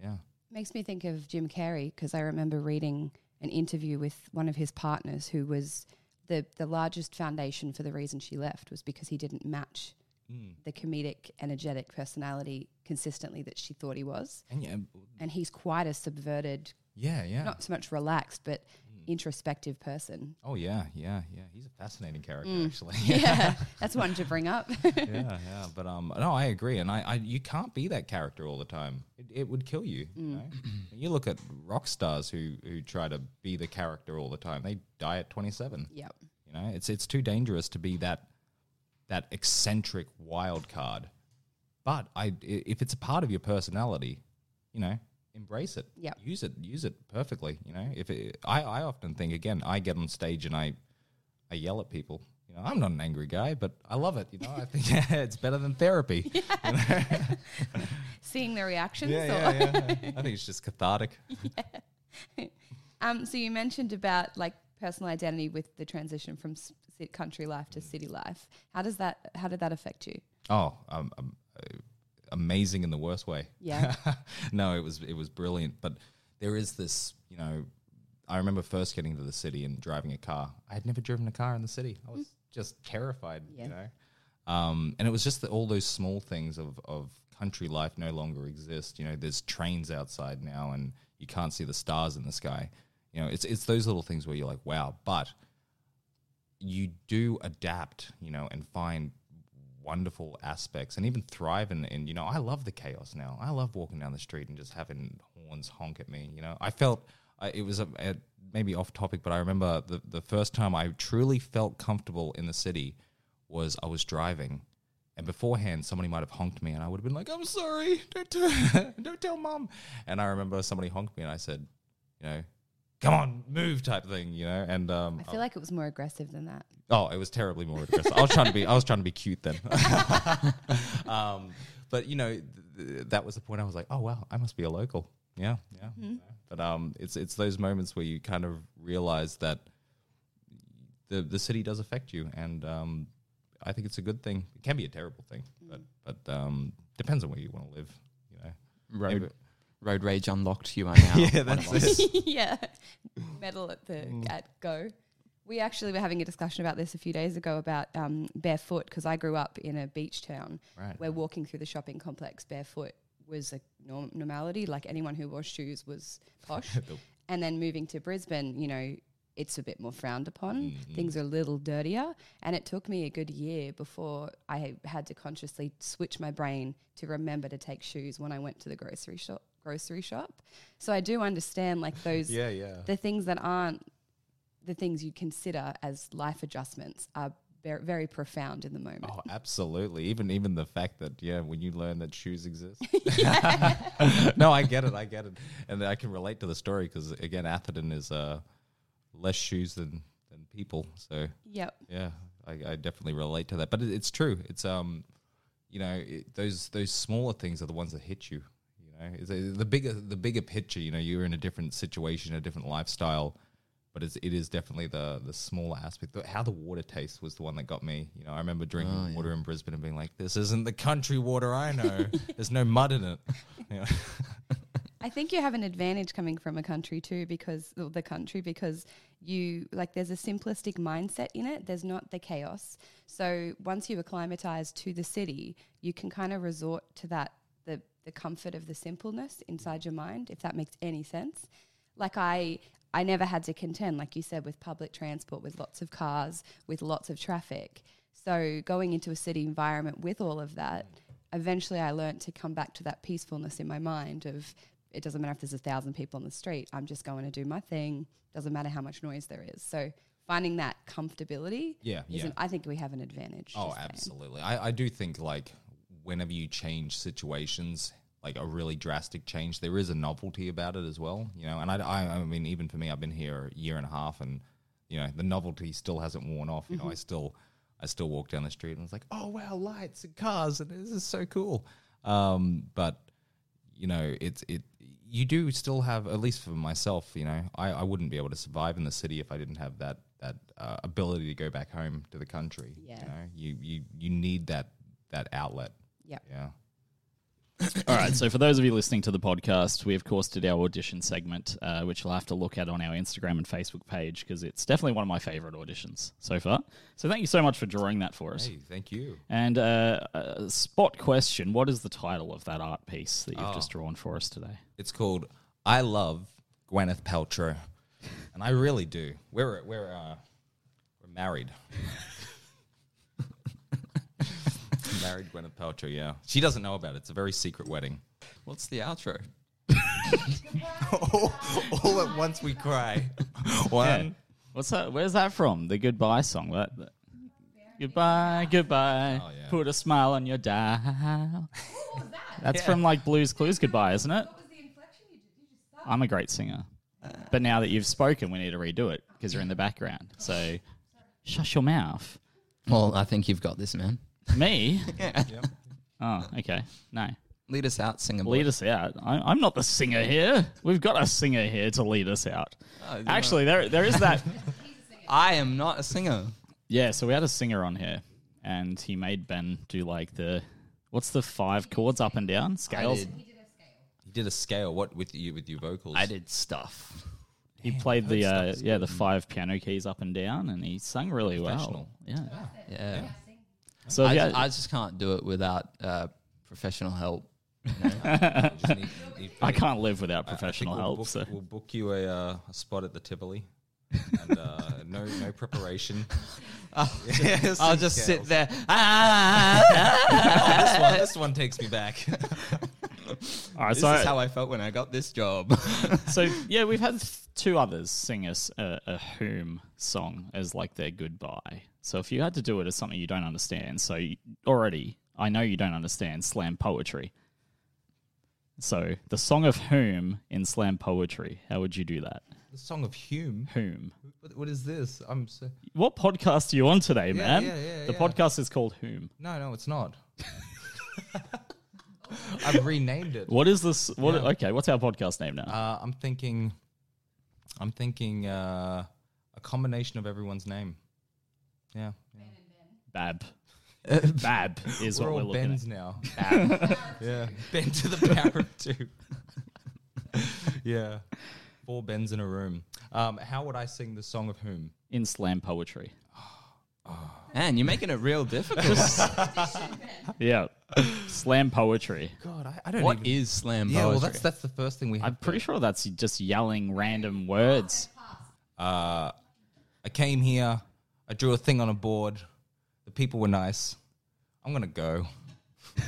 Yeah. Makes me think of Jim Carrey because I remember reading an interview with one of his partners who was the the largest foundation for the reason she left was because he didn't match the comedic, energetic personality consistently that she thought he was. and yeah And he's quite a subverted, yeah yeah. not so much relaxed, but introspective person. oh yeah yeah yeah he's a fascinating character Mm. actually Yeah, that's one to bring up. yeah, yeah. But um, no, I agree, and I, I, you can't be that character all the time. It, it would kill you. You, know? you look at rock stars who who try to be the character all the time. They die at twenty seven. yep. You know, it's it's too dangerous to be that that eccentric wild card. But i- if it's a part of your personality, you know, embrace it. Yeah. Use it. Use it perfectly. You know, if it, I, I often think again, I get on stage and I, I yell at people. You know, I'm not an angry guy, but I love it. You know, I think yeah, it's better than therapy. Seeing the reactions. Yeah, or- yeah, yeah. I think it's just cathartic. Yeah. Um, so you mentioned about like personal identity with the transition from s- country life to city life. How does that? How did that affect you? Oh, um, um, uh, amazing in the worst way. Yeah. no, it was it was brilliant. But there is this, you know, I remember first getting to the city and driving a car. I had never driven a car in the city. I was just terrified, Yeah. you know. Um, and it was just that all those small things of of country life no longer exist. You know, there's trains outside now, and you can't see the stars in the sky. You know, it's it's those little things where you're like, wow. But you do adapt, you know, and find wonderful aspects and even thrive in, in you know, I love the chaos now. I love walking down the street and just having horns honk at me, you know. I felt I, it was a, a, maybe off topic, but I remember the, the first time I truly felt comfortable in the city was I was driving and beforehand somebody might have honked me and I would have been like, I'm sorry, don't, tell- don't tell mom. And I remember somebody honked me and I said, you know, come on, move type thing, you know, and um, I feel like it was more aggressive than that. Oh, it was terribly more aggressive. I was trying to be. I was trying to be cute then. um, but you know, th- th- that was the point. I was like, oh wow, I must be a local. Yeah, yeah. But um, it's it's those moments where you kind of realize that the the city does affect you, and um, I think it's a good thing. It can be a terrible thing, but but um, depends on where you want to live. You know, Road Maybe- Road Rage Unlocked. You are now. Yeah, that's us. yeah, medal at the at Go. We actually were having a discussion about this a few days ago about um, barefoot because I grew up in a beach town Right. where walking through the shopping complex barefoot was a norm- normality. Like anyone who wore shoes was posh. and then moving to Brisbane, you know, it's a bit more frowned upon. Things are a little dirtier. And it took me a good year before I had to consciously switch my brain to remember to take shoes when I went to the grocery shop. Grocery shop. So I do understand like those Yeah, yeah. the things that aren't the things you consider as life adjustments are very, very profound in the moment. Oh, absolutely. Even even the fact that yeah, when you learn that shoes exist. no, I get it. I get it, and I can relate to the story because again, Atherton is uh, less shoes than than people. So Yep. yeah, I, I definitely relate to that. But it, it's true. It's um, you know, it, those those smaller things are the ones that hit you. You know, it's a, the bigger the bigger picture. You know, you're in a different situation, a different lifestyle. But it's, it is definitely the the smaller aspect. The- How the water tastes was the one that got me. You know, I remember drinking oh, water in Brisbane and being like, "This isn't the country water I know. There's no mud in it." You know? I think you have an advantage coming from a country too, because or the country because you like there's a simplistic mindset in it. There's not the chaos. So once you acclimatize to the city, you can kind of resort to that the comfort of the simpleness inside your mind, if that makes any sense. Like I I never had to contend, like you said, with public transport, with lots of cars, with lots of traffic. So going into a city environment with all of that, eventually I learned to come back to that peacefulness in my mind of it doesn't matter if there's a thousand people on the street, I'm just going to do my thing. Doesn't matter how much noise there is. So finding that comfortability, Yeah, yeah. an- I think we have an advantage. Oh, absolutely. I, I do think like whenever you change situations, like a really drastic change, there is a novelty about it as well. You know, and I, I, I mean, even for me, I've been here a year and a half, and you know, the novelty still hasn't worn off. You know, I still, I still walk down the street and it's like, oh wow, lights and cars, and this is so cool. Um, but you know, it's it. You do still have, at least for myself, you know, I, I wouldn't be able to survive in the city if I didn't have that that uh, ability to go back home to the country. Yeah. You know, you you you need that that outlet. Yep. Yeah. All right. So, for those of you listening to the podcast, we of course did our audition segment, uh, which you'll have to look at on our Instagram and Facebook page because it's definitely one of my favorite auditions so far. So, thank you so much for drawing that for us. Hey, thank you. And uh, a spot question: What is the title of that art piece that you've Oh. just drawn for us today? It's called "I Love Gwyneth Paltrow," and I really do. We're we're uh, we're married. married Gwyneth Paltrow. Yeah, she doesn't know about it. It's a very secret wedding. What's the outro? all, all at once we cry. One. What's that? Where's that from? The goodbye song. That. that- Goodbye, goodbye. Oh, yeah. Put a smile on your dial. That? That's from like Blue's Clues Goodbye, isn't it? I'm a great singer. But now that you've spoken, we need to redo it because you're in the background. So shush your mouth. Well, I think you've got this, man. Me? Yeah. Oh, okay. No. Lead us out, singer. boy. Lead us out. I, I'm not the singer here. We've got a singer here to lead us out. Actually, there there is that. I am not a singer. Yeah, so we had a singer on here, and he made Ben do like the what's the five chords up and down scales. He did. You did a scale. What with you with your vocals? I did stuff. He played the uh, yeah the five piano keys up and down, and he sung really well. Professional. Yeah. Yeah. So I, yeah, ju- I just can't do it without uh, professional help. Just need- need- I can't live without I- I think professional we'll help. Book, so We'll book you a, uh, a spot at the Tivoli. and uh, no no preparation. Yes, I'll just sit scales. there. Ah! Oh, this one this one takes me back. All right, this so is how I felt when I got this job. so yeah, we've had two others sing us a, a whom song as like their goodbye. So if you had to do it as something you don't understand, so you, already I know you don't understand slam poetry. So the song of whom in slam poetry, how would you do that? the song of Hume. Whom? What, what is this? I'm so, What podcast are you on today, man? yeah, yeah, the yeah. podcast is called Whom. no no it's not. I've renamed it. What is this? What? Yeah. Okay, what's our podcast name now? Uh, I'm thinking. I'm thinking uh, a combination of everyone's name. Yeah. yeah. Bab. Bab is we're what all we're looking Bens now. yeah. Ben to the power of two. yeah. Four Bens in a room. Um, how would I sing the song of whom? In slam poetry. Man, you're making it real difficult. Yeah. slam poetry. God, I, I don't what even. is slam yeah, poetry? well, that's that's the first thing we. I'm Have pretty sure that's just yelling random words. Uh, I came here. I drew a thing on a board. The people were nice. I'm gonna go.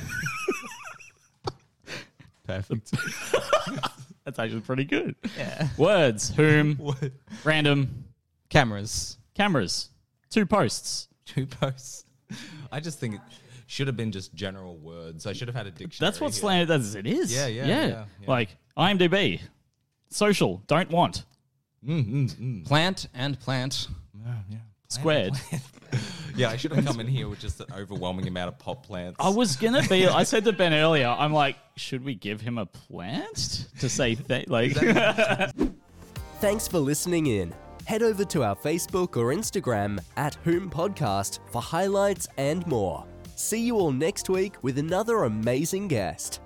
perfect. That's actually pretty good. Yeah. Words, whom, random, Cameras. cameras, two posts. Two posts. I just think it should have been just general words. I should have had a dictionary. That's what here. slam that's it is. Yeah, yeah, yeah, yeah. Like IMDb. Social, don't want. Mm, mm, mm. Plant and plant. Yeah, yeah. Squared. Yeah, I should have come in here with just an overwhelming amount of pot plants. I was gonna be. I said to Ben earlier. I'm like, should we give him a plant to say th- like? Thanks for listening in. Head over to our Facebook or Instagram at Whom Podcast for highlights and more. See you all next week with another amazing guest.